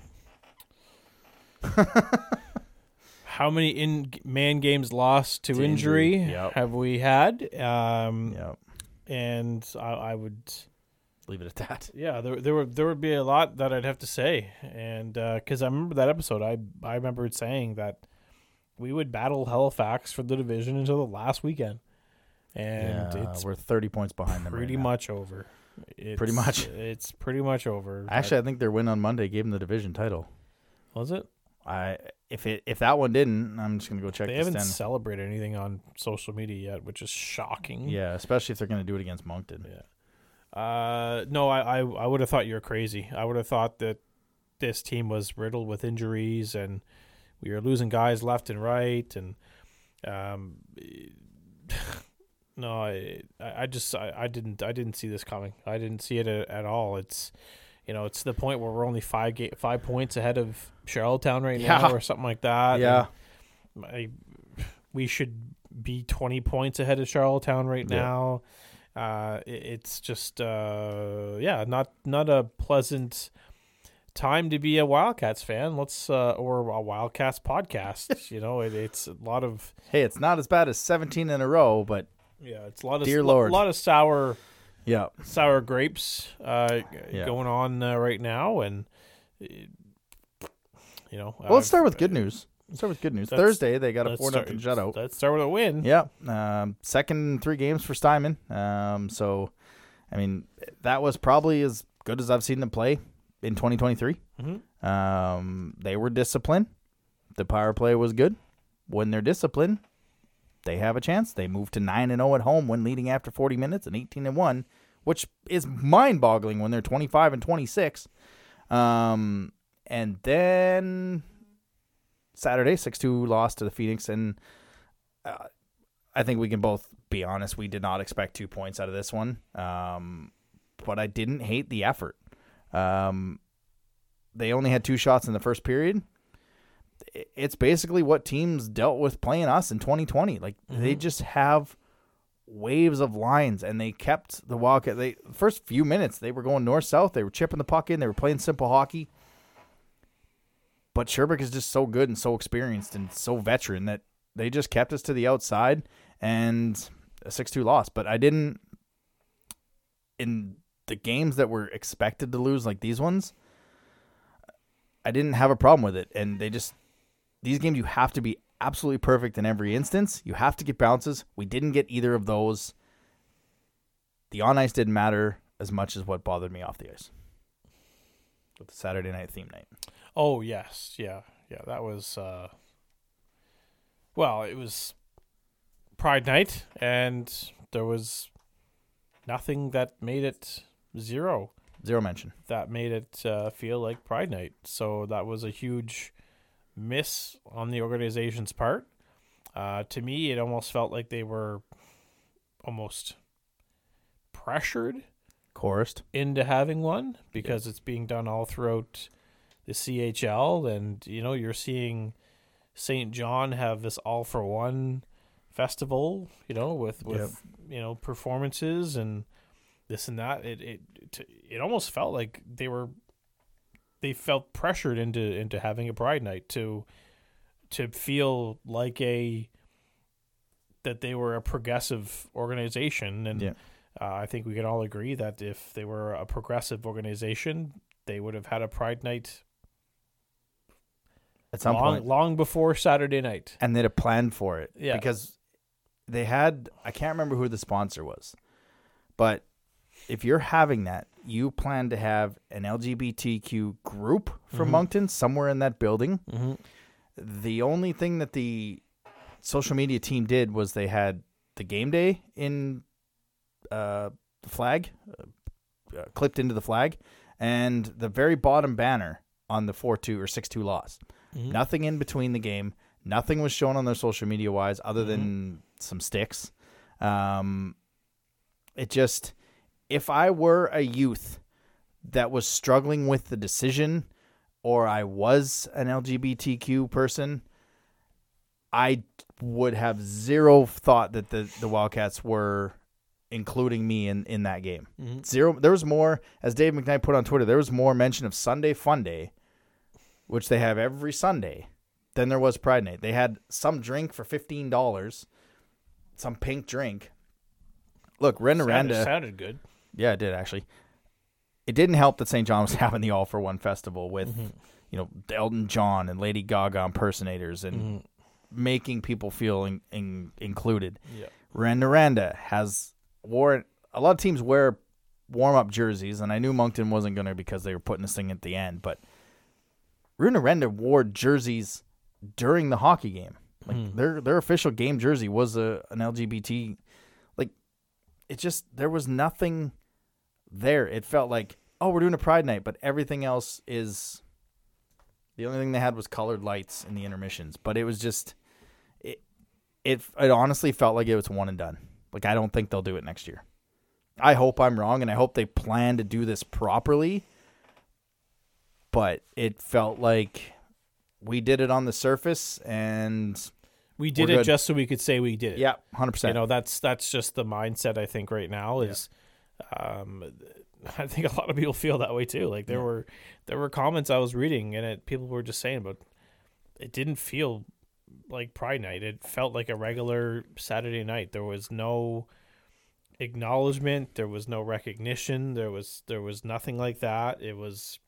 C: How many in man games lost to,
B: To
C: injury,
B: injury, yep.
C: have we had? Um,
B: Yeah,
C: And I, I would,
B: leave it at that.
C: yeah, there there would there would be a lot that I'd have to say, and because I remember that episode, I I remember saying that we would battle Halifax for the division until the last weekend, and
B: yeah,
C: it's
B: we're 30 points behind them. right
C: pretty
B: now.
C: much over. It's,
B: much.
C: It's pretty much over.
B: Actually, I think their win on Monday gave them the division title.
C: was it?
B: I if it if that one didn't, I'm just gonna go check
C: They
B: the
C: haven't
B: stand.
C: celebrated anything on social media yet, which is shocking.
B: Yeah, especially if they're gonna do it against Moncton.
C: Yeah. Uh, no, I, I, I would have thought you were crazy. I would have thought that this team was riddled with injuries and we were losing guys left and right. And um, no, I, I just I, I didn't I didn't see this coming. I didn't see it at, at all. It's you know it's the point where we're only five ga- five points ahead of Charlottetown right
B: Yeah.
C: now or something like that.
B: Yeah.
C: I, we should be twenty points ahead of Charlottetown right
B: Yeah.
C: now. Uh, it- it's just uh, yeah, not not a pleasant time to be a Wildcats fan. Let's uh, or a Wildcats podcast. you know, it, it's a lot of
B: Hey, it's not as bad as 17 in a row, but
C: yeah, it's a lot of
B: Dear
C: lo-
B: Lord.
C: lot of sour
B: yeah.
C: sour grapes uh,
B: Yeah.
C: going on uh, right now, and uh, you know,
B: Well, let's
C: I've-
B: start with good news. Let's start with good news. Thursday, they got a 4
C: start-
B: nothing shutout.
C: Let's start with a win.
B: Yeah. Um, second three games for Steinman. Um, so, I mean, that was probably as good as I've seen them play in 2023.
C: Mhm.
B: Um, they were disciplined. The power play was good. When they're disciplined, they have a chance. They move to 9 and 0 at home when leading after 40 minutes and 18 and 1, which is mind-boggling when they're 25 and 26. Um, and then Saturday, 6-2 loss to the Phoenix and uh, I think we can both be honest. We did not expect two points out of this one, um, but I didn't hate the effort. Um, they only had two shots in the first period. It's basically what teams dealt with playing us in 2020. Like they mhm. just have waves of lines, and they kept the Wildcat. They the first few minutes they were going north south. They were chipping the puck in. They were playing simple hockey. But Sherbrooke is just so good and so experienced and so veteran that they just kept us to the outside and a 6-2 loss. But I didn't in the games that were expected to lose like these ones, I didn't have a problem with it. And they just these games you have to be absolutely perfect in every instance. You have to get bounces. We didn't get either of those. The on ice didn't matter as much as what bothered me off the ice. With the Saturday night theme night.
C: Oh yes, yeah, yeah. That was uh, well, it was Pride Night, and there was nothing that made it zero.
B: Zero mention.
C: That made it uh, feel like Pride Night. So that was a huge miss on the organization's part. Uh, to me, it almost felt like they were almost pressured
B: coerced
C: into having one because it's being done all throughout the CHL, and you know you're seeing St. John have this all for one festival, you know, with with you know performances and this and that. It it it, it almost felt like they were they felt pressured into into having a Pride Night to to feel like a that they were a progressive organization and
B: Yeah.
C: uh, I think we can all agree that if they were a progressive organization, they would have had a Pride Night
B: At some
C: long,
B: point.
C: long before Saturday night.
B: and they'd have planned for it.
C: Yeah.
B: Because they had I can't remember who the sponsor was. But if you're having that, you plan to have an LGBTQ group from Moncton somewhere in that building.
C: Mm-hmm.
B: The only thing that the social media team did was they had the game day in uh, the flag, uh, uh, clipped into the flag, and the very bottom banner on the 4 2 or 6 2 loss. Nothing in between the game. Nothing was shown on their social media wise other than some sticks. Um, it just, if I were a youth that was struggling with the decision or I was an LGBTQ person, I would have zero thought that the, the Wildcats were including me in, in that game. Mm-hmm. Zero. There was more, as Dave McKnight put on Twitter, there was more mention of Sunday Fun Day, which they have every Sunday, than there was Pride Night. They had some drink for fifteen dollars, some pink drink. Look, Ren
C: Sounded,
B: Aranda.
C: sounded good.
B: Yeah, it did actually. It didn't help that St. John was having the All for One festival with, mm-hmm. you know, Elton John and Lady Gaga impersonators and mm-hmm. making people feel in, in, included.
C: Yeah.
B: Rouyn-Noranda has wore a lot of teams wear warm up jerseys, and I knew Moncton wasn't going to because they were putting this thing at the end, but Rouyn-Noranda wore jerseys during the hockey game. Like mm. their their official game jersey was a an LGBT like it just there was nothing there. It felt like, oh, we're doing a Pride night, but everything else is. The only thing they had was colored lights in the intermissions, but it was just, it, it, it honestly felt like it was one and done. Like I don't think they'll do it next year. I hope I'm wrong, and I hope they plan to do this properly. But it felt like we did it on the surface, and
C: We did it
B: good.
C: just so we could say we did it.
B: yeah, 100%.
C: you know that's that's just the mindset I think right now is um I think a lot of people feel that way too. Like there were there were comments I was reading and it people were just saying but it didn't feel like pride night. It felt like a regular Saturday night. There was no acknowledgement. There was no recognition. There was there was nothing like that. It was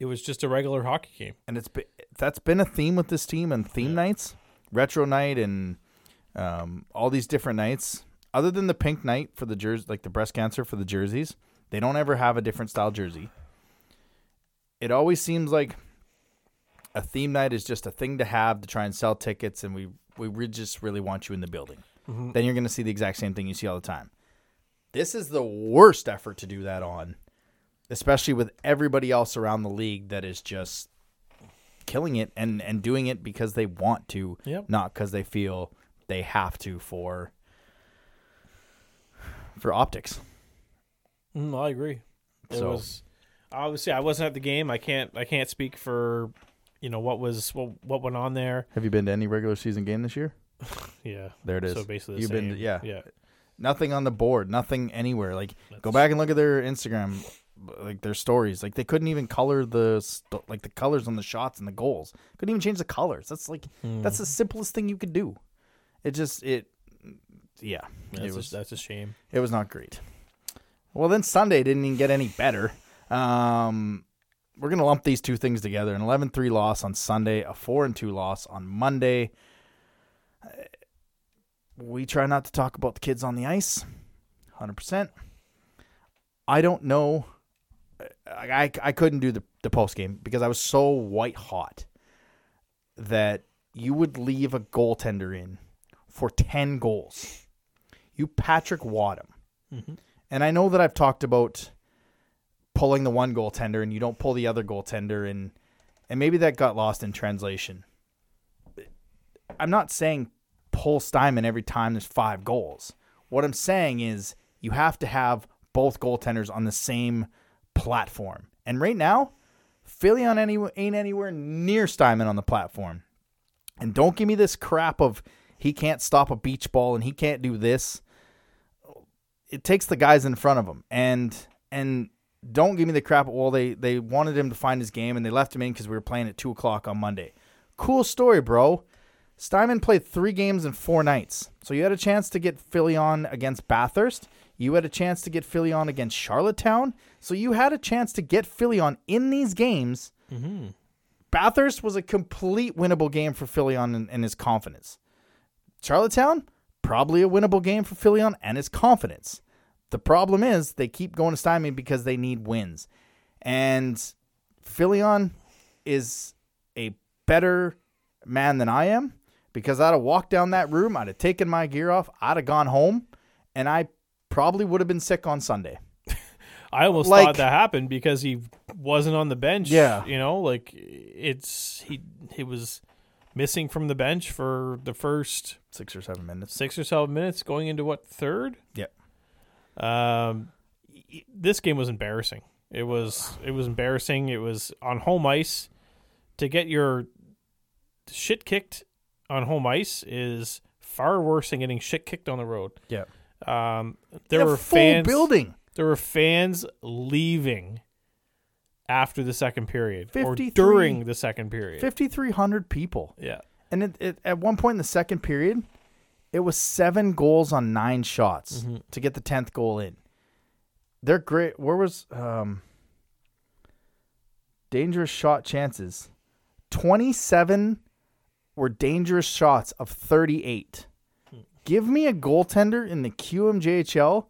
C: it was just a regular hockey game.
B: And it's been, that's been a theme with this team and theme nights, retro night, and um, all these different nights. Other than the pink night for the jersey, like the breast cancer for the jerseys, they don't ever have a different style jersey. It always seems like a theme night is just a thing to have to try and sell tickets, and we we just really want you in the building. Mm-hmm. Then you're going to see the exact same thing you see all the time. This is the worst effort to do that on, especially with everybody else around the league that is just killing it and and doing it because they want to,
C: Yep.
B: not because they feel they have to for for optics.
C: Mm, I agree. It
B: So-
C: was obviously I wasn't at the game. I can't I can't speak for you know what was what what went on there.
B: Have you been to any regular season game this year?
C: Yeah.
B: There it is.
C: So basically, the
B: You've
C: same.
B: been to- yeah.
C: yeah.
B: Nothing on the board, nothing anywhere. Like go back and look at their Instagram, like their stories. Like they couldn't even color the st- like the colors on the shots and the goals. Couldn't even change the colors. That's like
C: Hmm.
B: that's the simplest thing you could do. It just it yeah.
C: That's,
B: it was
C: a, that's a shame.
B: it was not great. Well, then Sunday didn't even get any better. Um, we're gonna lump these two things together: an 11-3 loss on Sunday, a four and two loss on Monday. We try not to talk about the kids on the ice, hundred percent. I don't know. I, I, I couldn't do the the post game because I was so white hot that you would leave a goaltender in for ten goals. You Patrick Wadham. Mm-hmm. And I know that I've talked about pulling the one goaltender and you don't pull the other goaltender and and maybe that got lost in translation. I'm not saying pull Steinman every time there's five goals. What I'm saying is you have to have both goaltenders on the same platform. And right now, Filion any ain't anywhere near Steinman on the platform. And don't give me this crap of he can't stop a beach ball and he can't do this it takes the guys in front of him and and don't give me the crap well they they wanted him to find his game and they left him in because we were playing at two o'clock on monday. Cool story bro. Steinman played three games in four nights. So you had a chance to get Filion against bathurst. You had a chance to get Filion against charlottetown. So you had a chance to get Filion in these games. Mm-hmm. Bathurst was a complete winnable game for Filion and his confidence. Charlottetown, probably a winnable game for Phillion and his confidence. The problem is they keep going to Steinman because they need wins. And Phillion is a better man than I am because I'd have walked down that room, I'd have taken my gear off, I'd have gone home, and I probably would have been sick on Sunday.
C: I almost
B: Like-
C: thought that happened because he wasn't on the bench.
B: Yeah.
C: You know, like it's he he was missing from the bench for the first
B: Six or seven minutes.
C: six or seven minutes going into what third?
B: Yep.
C: Um, this game was embarrassing. It was it was embarrassing. It was on home ice to get your shit kicked on home ice is far worse than getting shit kicked on the road.
B: Yeah.
C: Um, there were
B: full
C: fans
B: building.
C: there were fans leaving after the second period or
B: 53
C: during the second period.
B: 5,300 people.
C: Yeah.
B: And it, it, at one point in the second period, it was seven goals on nine shots to get the tenth goal in. They're great. Where was um, dangerous shot chances? Twenty-seven were dangerous shots of thirty-eight. Give me a goaltender in the QMJHL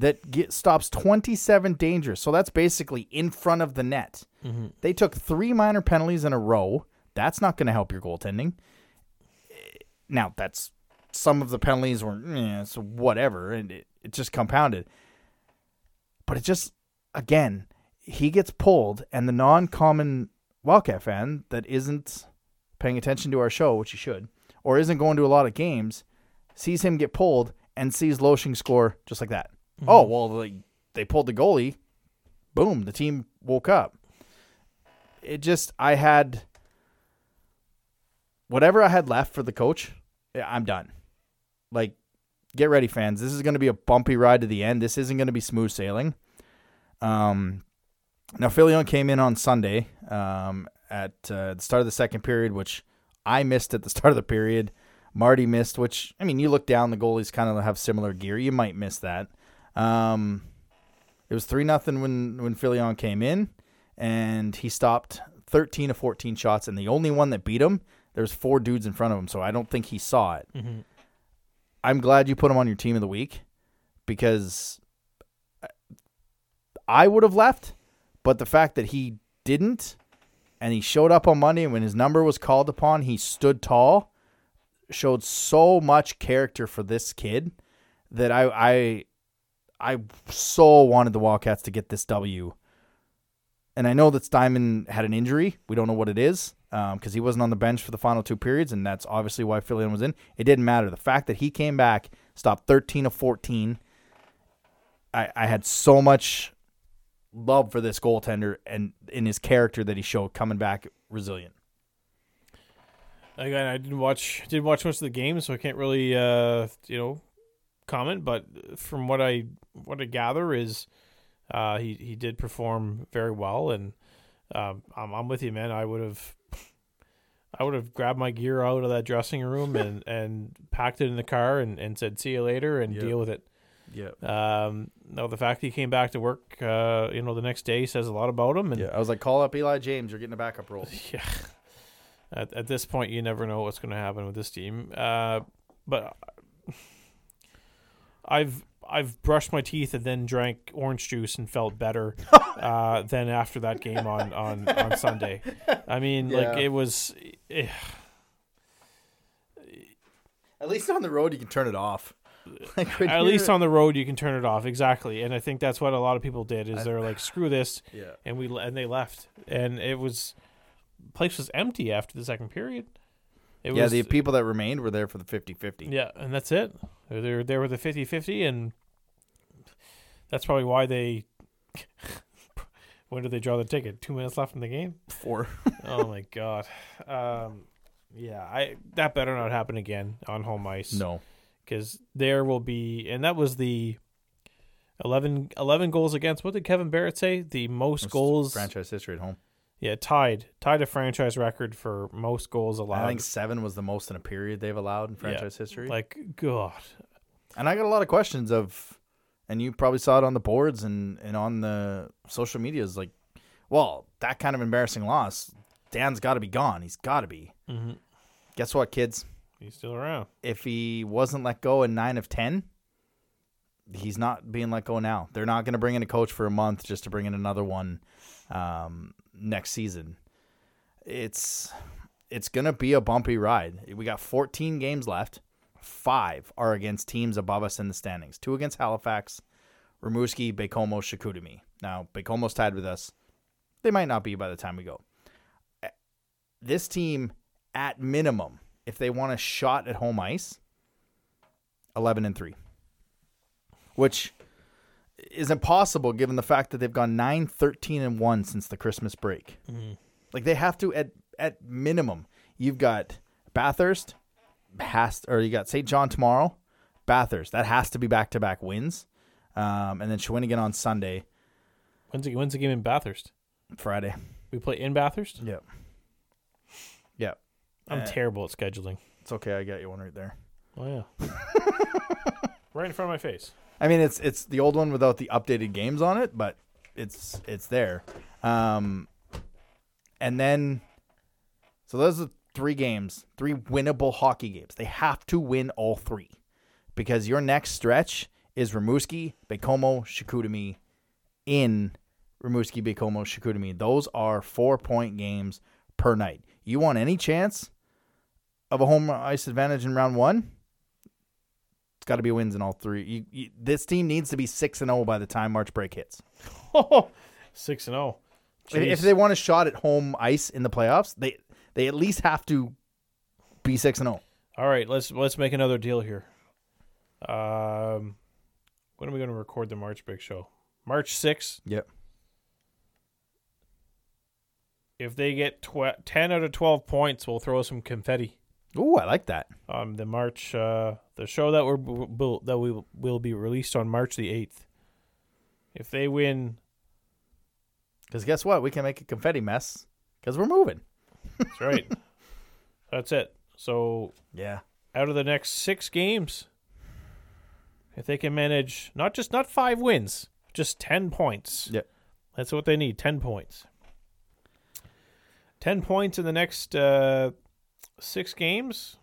B: that get, stops twenty-seven dangers. So that's basically in front of the net. They took three minor penalties in a row. That's not going to help your goaltending. Now that's some of the penalties were eh, so whatever, and it, it just compounded. But it just again, he gets pulled, and the non-common Wildcat fan that isn't paying attention to our show, which he should, or isn't going to a lot of games, sees him get pulled and sees Loshing score just like that. Oh well, they, they pulled the goalie. Boom, the team woke up. It just I had whatever I had left for the coach. I'm done. Like, get ready, fans. This is going to be a bumpy ride to the end. This isn't going to be smooth sailing. Um, now Filion came in on Sunday um, at uh, the start of the second period, which I missed at the start of the period. Marty missed, which I mean, you look down, the goalies kind of have similar gear. You might miss that. Um, it was three nothing when when Filion came in, and he stopped thirteen of fourteen shots, and the only one that beat him, there's four dudes in front of him, so I don't think he saw it. I'm glad you put him on your team of the week because I would have left, but the fact that he didn't and he showed up on Monday and when his number was called upon, he stood tall, showed so much character for this kid that I I I so wanted the Wildcats to get this W. And I know that Steinman had an injury. We don't know what it is because he wasn't on the bench for the final two periods, and that's obviously why Fillion was in. It didn't matter. The fact that he came back, stopped 13 of 14, I, I had so much love for this goaltender and in his character that he showed coming back resilient.
C: Again, I didn't watch didn't watch much of the game, so I can't really uh, you know comment. But from what I what I gather is uh, he he did perform very well, and um, I'm I'm with you, man. I would have I would have grabbed my gear out of that dressing room and and packed it in the car and, and said see you later and
B: Yep.
C: deal with it.
B: Yeah.
C: Um, no, the fact that he came back to work, uh, you know, the next day says a lot about him. And
B: Yeah. I was like, call up Eli James. You're getting a backup role.
C: yeah. At, at this point, you never know what's going to happen with this team. Uh, but I've I've brushed my teeth and then drank orange juice and felt better uh, than after that game on, on, on Sunday. I mean, like it was. eh,
B: At least on the road, you can turn it off. Like,
C: at least on the road, you can turn it off exactly, and I think that's what a lot of people did. Is they're like, "Screw this,"
B: Yeah.
C: and we and they left, and it was place was empty after the second period. It
B: yeah,
C: was,
B: the people that remained were there for the 50 50.
C: Yeah, and that's it. They're they're there with the 50-50 and that's probably why they when did they draw the ticket? 2 minutes left in the game?
B: Four.
C: oh my god. Um yeah, I that better not happen again on home ice
B: No.
C: cuz there will be and that was the 11, 11 goals against. What did Kevin Barrett say? The most
B: Most
C: goals.
B: Franchise history at home.
C: Yeah, tied tied a franchise record for most goals allowed.
B: I think seven was the most in a period they've allowed in franchise history.
C: like God,
B: and I got a lot of questions of, and you probably saw it on the boards and, and on the social medias like, well, that kind of embarrassing loss, Dan's got to be gone. He's got to be.
C: Mhm.
B: Guess what, kids?
C: he's still around.
B: If he wasn't let go in nine of 10, he's not being let go now. They're not going to bring in a coach for a month just to bring in another one um, next season. It's it's going to be a bumpy ride. We got 14 games left. Five are against teams above us in the standings. Two against Halifax, Rimouski, Baie-Comeau, Chicoutimi. Now, Baie-Comeau's tied with us. They might not be by the time we go. This team, at minimum, if they want a shot at home ice, 11 and 3 which is impossible given the fact that they've gone 9 13 and 1 since the christmas break. Like they have to at at minimum you've got bathurst has or you got st john tomorrow bathurst. That has to be back-to-back wins. Um, and then shawinigan on sunday.
C: When's the, when's the game in Bathurst?
B: friday.
C: We play in Bathurst.
B: yep. Yep.
C: I'm
B: Uh,
C: terrible at scheduling.
B: it's okay. I got you one right there.
C: Oh yeah, right in front of my face.
B: I mean, it's it's the old one without the updated games on it, but it's it's there. Um, and then, so those are three games, three winnable hockey games. They have to win all three because your next stretch is Rimouski, Baie-Comeau, Chicoutimi in Rimouski, Baie-Comeau, Chicoutimi. Those are four point games per night. You want any chance of a home ice advantage in round one? It's got to be wins in all three. You, you, this team needs to be six and zero by the time March break hits.
C: Six and zero.
B: If, if they want a shot at home ice in the playoffs, they they at least have to be six and oh. zero.
C: All right, let's let's make another deal here. Um, when are we going to record the March break show? March sixth.
B: Yep.
C: If they get tw- ten out of twelve points, we'll throw some confetti.
B: Ooh, I like that.
C: Um, the March, uh, the show that we're will that we will be released on March the eighth. If they win,
B: Because guess what? We can make a confetti mess because we're moving.
C: that's right. that's it. So
B: Yeah.
C: out of the next six games, if they can manage not just not five wins, just ten points.
B: Yep.
C: That's what they need. Ten points. Ten points in the next uh, six games.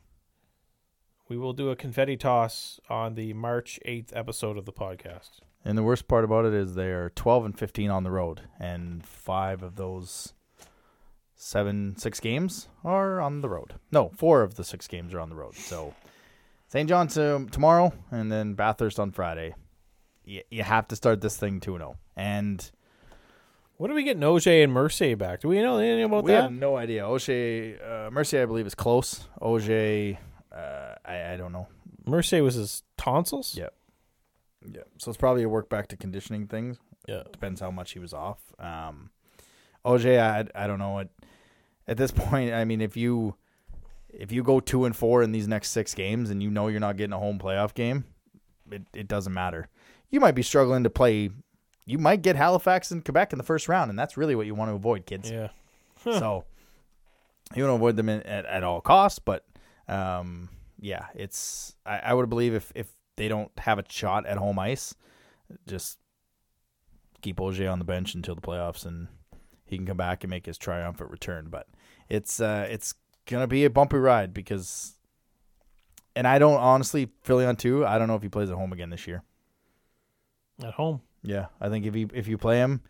C: We will do a confetti toss on the March eighth episode of the podcast.
B: And the worst part about it is they are 12 and 15 on the road, and five of those seven, six games are on the road. No, four of the six games are on the road. So St. John's to, tomorrow, and then Bathurst on Friday. You, you have to start this thing 2 0. And
C: What do we get Noje and Mercier back? Do we know anything about
B: we
C: that?
B: have no idea. O'Shea, uh, Mercier, I believe, is close. Auger, uh, I, I don't know.
C: Mercier was his tonsils.
B: Yep. Yeah. So it's probably a work back to conditioning things.
C: Yeah.
B: depends how much he was off. Um, OJ, I I don't know what at this point. I mean, if you if you go two and four in these next six games, and you know you're not getting a home playoff game, it it doesn't matter. You might be struggling to play. You might get Halifax and Quebec in the first round, and that's really what you want to avoid, kids.
C: Yeah.
B: So you want to avoid them in, at, at all costs, but um, yeah, it's I, I would believe if if they don't have a shot at home ice, just keep Auger on the bench until the playoffs, and he can come back and make his triumphant return. But it's uh, it's gonna be a bumpy ride because, and I don't honestly Filion two. I don't know if he plays at home again this year.
C: At home.
B: Yeah, I think if you if you play him,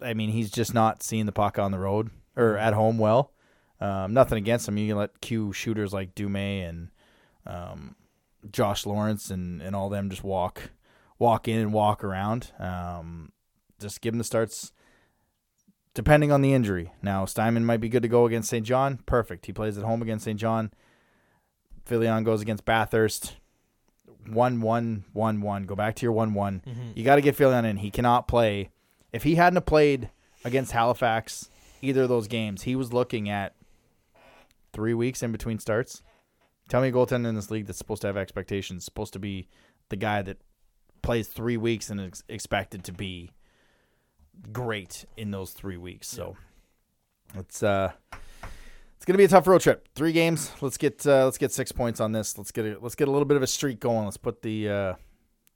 B: I mean he's just not seeing the puck on the road or at home well. Um, nothing against them. You can let Q shooters like Dume and um, Josh Lawrence and, and all them just walk walk in and walk around. Um, just give them the starts depending on the injury. Now Steinman might be good to go against St. John. Perfect. He plays at home against St. John. Filion goes against Bathurst. One one one one. Go back to your one one. You got to get Filion in. He cannot play. If he hadn't played against Halifax either of those games, he was looking at three weeks in between starts. Tell me a goaltender in this league that's supposed to have expectations, supposed to be the guy that plays three weeks and is expected to be great in those three weeks. So it's uh it's gonna be a tough road trip. Three games. Let's get uh, let's get six points on this. Let's get a, let's get a little bit of a streak going. Let's put the uh,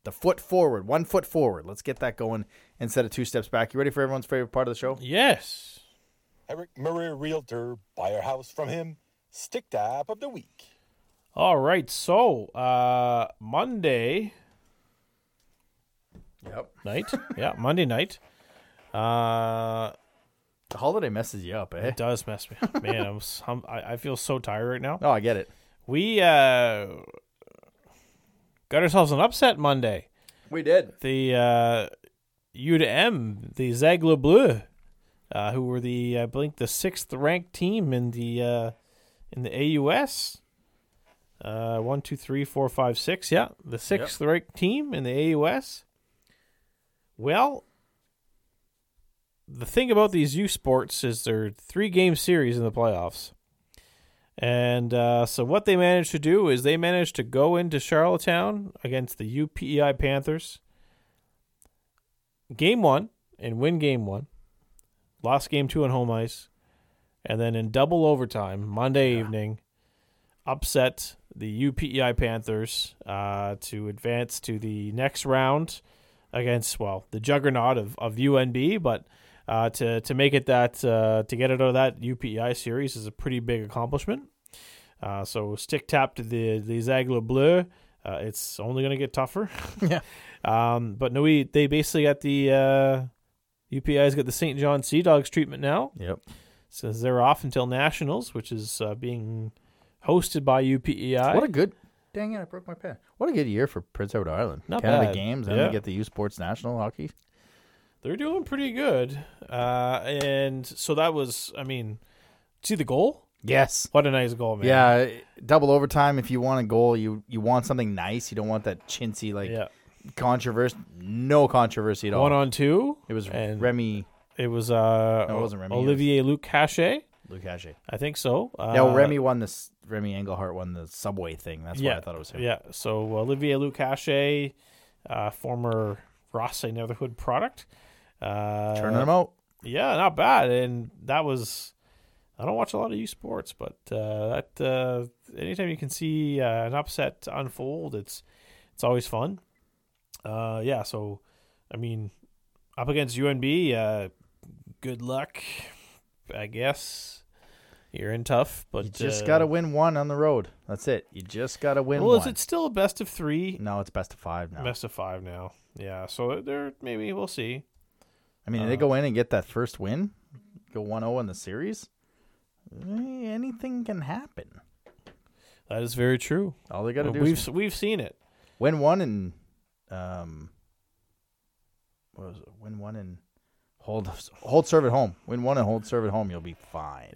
B: the foot forward, one foot forward. Let's get that going instead of two steps back. You ready for everyone's favorite part of the show?
C: Yes.
E: Eric Murray, realtor, buy a house from him. Stick tap of the week.
C: All right. So, uh, Monday
B: Yep.
C: night. yeah, Monday night. Uh,
B: The holiday messes you up, eh?
C: it does mess me. up. Man, I'm, s- I'm I, I feel so tired right now.
B: Oh, I get it.
C: We uh got ourselves an upset Monday.
B: We did.
C: The uh, U to M, the Zagla Bleu, uh, who were the I believe the sixth ranked team in the uh, in the AUS. Uh, one, two, three, four, five, six. Yeah, the sixth ranked team in the AUS. Well, the thing about these U sports is they're three game series in the playoffs. And uh, so what they managed to do is they managed to go into Charlottetown against the UPEI Panthers. Game one and win game one. Lost game two on home ice. And then in double overtime, Monday evening, upset the UPEI Panthers uh, to advance to the next round against, well, the juggernaut of, of UNB. But uh, to, to make it that, uh, to get it out of that UPEI series is a pretty big accomplishment. Uh, so stick tap to the, the Zagla Bleu. Uh, it's only going to get tougher.
B: Yeah.
C: Um, but no, we they basically got the uh, UPEI's got the St. John Sea Dogs treatment now,
B: Yep.
C: Since they're off until nationals, which is uh, being hosted by UPEI.
B: What a good dang it! I broke my pen. What a good year for Prince Edward Island.
C: Not
B: Canada
C: bad.
B: Games, and
C: Yeah.
B: they get the U Sports National Hockey.
C: They're doing pretty good. Uh, and so that was, I mean, see the goal?
B: Yes.
C: What a nice goal, man.
B: Yeah, double overtime. If you want a goal, you you want something nice. You don't want that chintzy like
C: Yeah.
B: controversy. No controversy at all.
C: One on two.
B: it was Remy
C: It was uh,
B: No, it wasn't Remy,
C: Olivier Luc Cachet.
B: Luke Hache.
C: I think so. Uh,
B: no, Remy won this. Remy Engelhart won the subway thing. That's
C: yeah,
B: why I thought it was him.
C: Yeah. So Olivier Luc Cachet, uh, former Rothesay Netherwood product. Uh,
B: Turning them out.
C: Yeah, not bad. And that was. I don't watch a lot of U Sports, but uh, that uh, anytime you can see uh, an upset unfold, it's it's always fun. Uh, yeah. So, I mean, up against UNB, uh, good luck. I guess you're in tough, but
B: You just
C: uh,
B: got to win one on the road. That's it. You just got to win
C: Well,
B: one.
C: is it still a best of three?
B: No, it's best of five now.
C: Best of five now. Yeah. So there, maybe we'll see.
B: I mean, they go in and get that first win, go 1-0 in the series. eh, Anything can happen.
C: That is very true.
B: All they got to
C: Well,
B: do
C: we've
B: is
C: we've seen it.
B: win one and um, what was it? Win one and hold hold serve at home. Win one and hold serve at home. You'll be fine.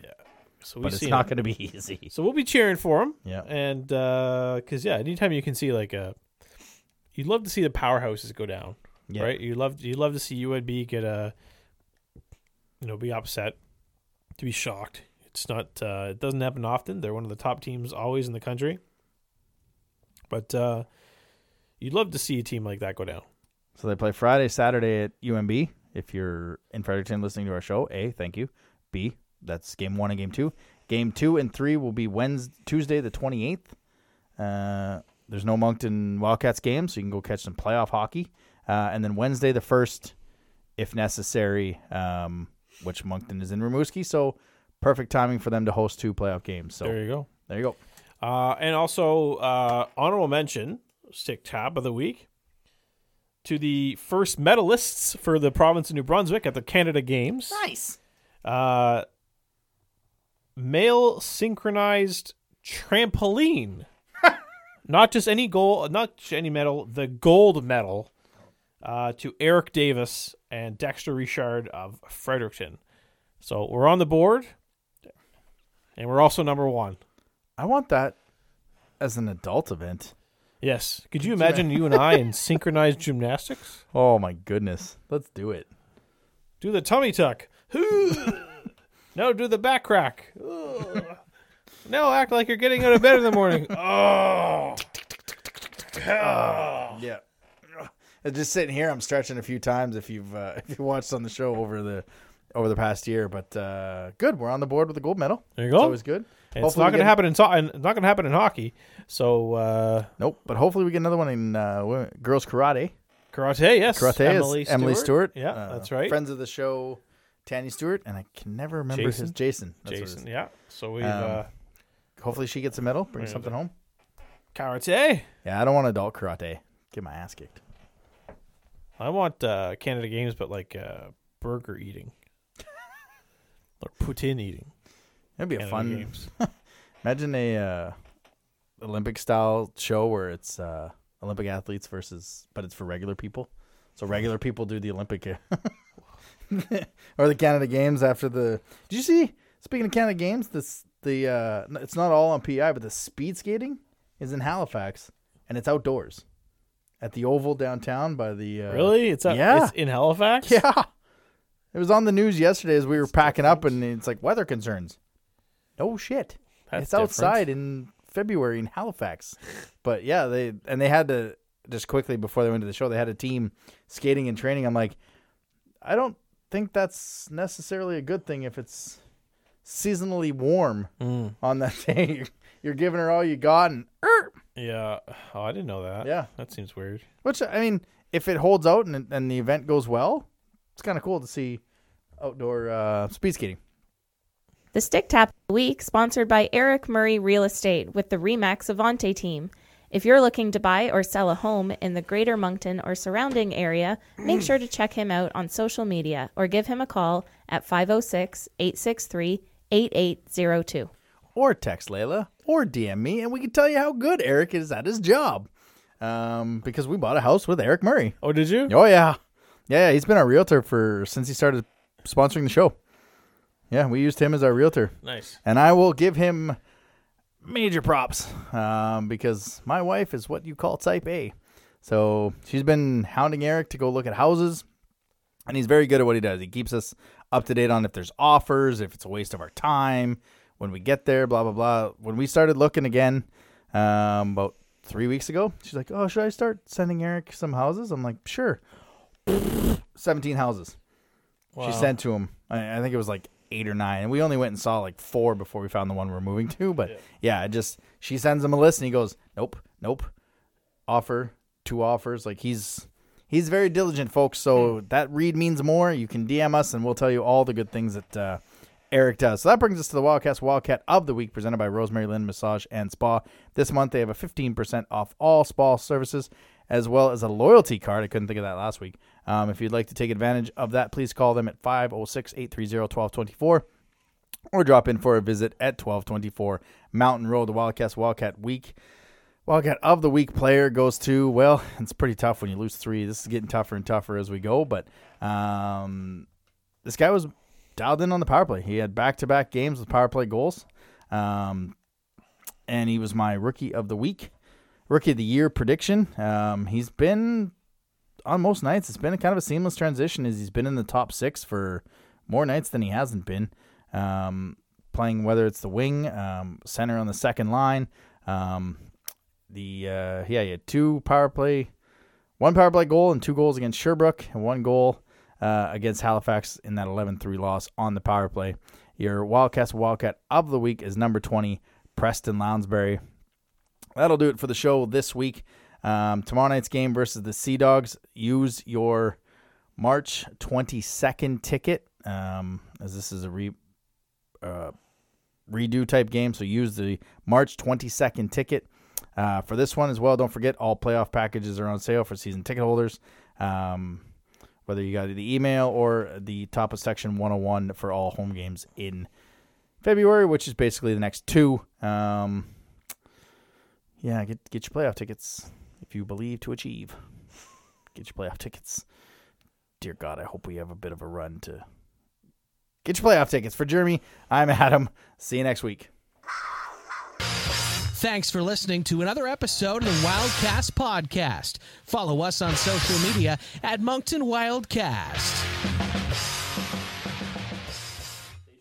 C: So we've
B: but it's not going to be easy.
C: So we'll be cheering for him.
B: Yeah.
C: And because yeah, anytime you can see like a, you'd love to see the powerhouses go down,
B: Yeah.
C: right? You love you love to see UNB get a, you know, be upset, to be shocked. It's not. Uh, it doesn't happen often. They're one of the top teams always in the country. But uh, you'd love to see a team like that go down.
B: So they play Friday, Saturday at UNB. If you're in Fredericton listening to our show, A, thank you. B, that's game one and game two. Game two and three will be Wednesday, Tuesday the 28th. Uh, there's no Moncton Wildcats game, so you can go catch some playoff hockey. Uh, and then Wednesday the 1st, if necessary, um, which Moncton is in Rimouski. So perfect timing for them to host two playoff games. So
C: there you go.
B: there you go.
C: Uh, and also, uh, honorable mention, stick tab of the week, to the first medalists for the province of New Brunswick at the Canada Games.
B: Nice.
C: Uh, male synchronized trampoline. not just any gold, not just any medal, the gold medal uh, to Eric Davis and Dexter Richard of Fredericton. So we're on the board, and we're also number one.
B: I want that as an adult event.
C: Yes. Could you imagine you and I in synchronized gymnastics?
B: Oh my goodness. Let's do it.
C: Do the tummy tuck. no, do the back crack. no, act like you're getting out of bed in the morning. Oh.
B: Yeah. Uh, Just sitting here, I'm stretching a few times. If you've uh, if you watched on the show over the over the past year, but uh, good, we're on the board with the gold medal.
C: There you
B: It's
C: go.
B: always good.
C: It's not going to happen in so- it's not going to happen in hockey. So uh,
B: Nope, but hopefully we get another one in uh, wo- girls karate.
C: karate, yes,
B: Karate
C: Emily
B: is Emily Stewart.
C: Yeah,
B: uh,
C: that's right.
B: Friends of the show, Tanya Stewart, and I can never remember
C: Jason?
B: his Jason. That's
C: Jason, yeah. So we've
B: Um,
C: uh,
B: Hopefully she gets a medal, brings
C: Yeah,
B: something home.
C: karate.
B: Yeah, I don't want adult karate. Get my ass kicked.
C: I want uh, Canada Games, but like uh, burger eating or poutine eating.
B: It'd be a fun.
C: Games.
B: Imagine a uh, Olympic style show where it's uh, Olympic athletes versus, but it's for regular people. So regular people do the Olympic or the Canada Games after the. Did you see? Speaking of Canada Games, this the uh, it's not all on PI, but the speed skating is in Halifax and it's outdoors at the Oval downtown by the. Uh,
C: Really? It's
B: yeah.
C: It's in Halifax.
B: Yeah. It was on the news yesterday as we were packing up, and it's like weather concerns. No shit.
C: That's
B: it's
C: different.
B: outside in February in Halifax. But yeah, they and they had to just quickly before they went to the show, they had a team skating and training. I'm like, I don't think that's necessarily a good thing if it's seasonally warm
C: Mm.
B: on that day. You're, giving her all you got, and
C: Yeah. Oh, I didn't know that.
B: Yeah.
C: That seems weird.
B: which I mean, if it holds out and and the event goes well, it's kind of cool to see outdoor uh, speed skating.
F: The Stick Tap of the Week, sponsored by Eric Murray Real Estate with the Remax Avante team. If you're looking to buy or sell a home in the greater Moncton or surrounding area, make sure to check him out on social media or give him a call at 506 863 8802.
B: or text Layla or DM me, and we can tell you how good Eric is at his job. Um, because we bought a house with Eric Murray.
C: Oh, did you?
B: Oh yeah, yeah. He's been our realtor for since he started sponsoring the show. Yeah, we used him as our realtor,
C: Nice.
B: and I will give him major props um, because my wife is what you call type A. So she's been hounding Eric to go look at houses, and he's very good at what he does. He keeps us up to date on if there's offers, if it's a waste of our time when we get there, blah blah blah. When we started looking again um, about three weeks ago, she's like, "Oh, should I start sending Eric some houses?" I'm like, "Sure." Seventeen houses she sent to him. I, I think it was like eight or nine, and we only went and saw like four before we found the one we're moving to. But yeah, it just she sends him a list, and he goes, "Nope, nope." Offer two offers. Like he's he's very diligent, folks. So that read means more. You can DM us, and we'll tell you all the good things that uh, Eric does. So that brings us to the Wildcast Wildcat of the Week, presented by Rosemary Lynn Massage and Spa. This month they have a fifteen percent off all spa services, as well as a loyalty card. I couldn't think of that last week. Um, if you'd like to take advantage of that, please call them at 506 830 1224 or drop in for a visit at 1224 Mountain Road. The Wildcats Wildcat Week. Wildcat of the Week player goes to, well, it's pretty tough when you lose three. This is getting tougher and tougher as we go, but um, this guy was dialed in on the power play. He had back to back games with power play goals. Um, and he was my rookie of the week, rookie of the year prediction. Um, he's been on most nights. It's been kind of a seamless transition as he's been in the top six for more nights than he hasn't been. Um, playing whether it's the wing, um, center on the second line. Um, the uh, yeah, he had two power play, one power play goal and two goals against Sherbrooke and one goal uh, against Halifax in that 11-3 loss on the power play. Your Wildcats Wildcat of the week is number 20, Preston Lounsbury. That'll do it for the show this week. Um, tomorrow night's game versus the Sea Dogs. Use your March 22nd ticket, um, as this is a re, uh, redo type game. So use the March 22nd ticket uh, for this one as well. Don't forget, all playoff packages are on sale for season ticket holders. Um, whether you got the email or the top of section 101 for all home games in February, which is basically the next two. Um, yeah, get get your playoff tickets if you believe to achieve. Get your playoff tickets. Dear God, I hope we have a bit of a run to get your playoff tickets. For Jeremy, I'm Adam. See you next week.
A: Thanks for listening to another episode of the Wildcast Podcast. Follow us on social media at Moncton Wildcast.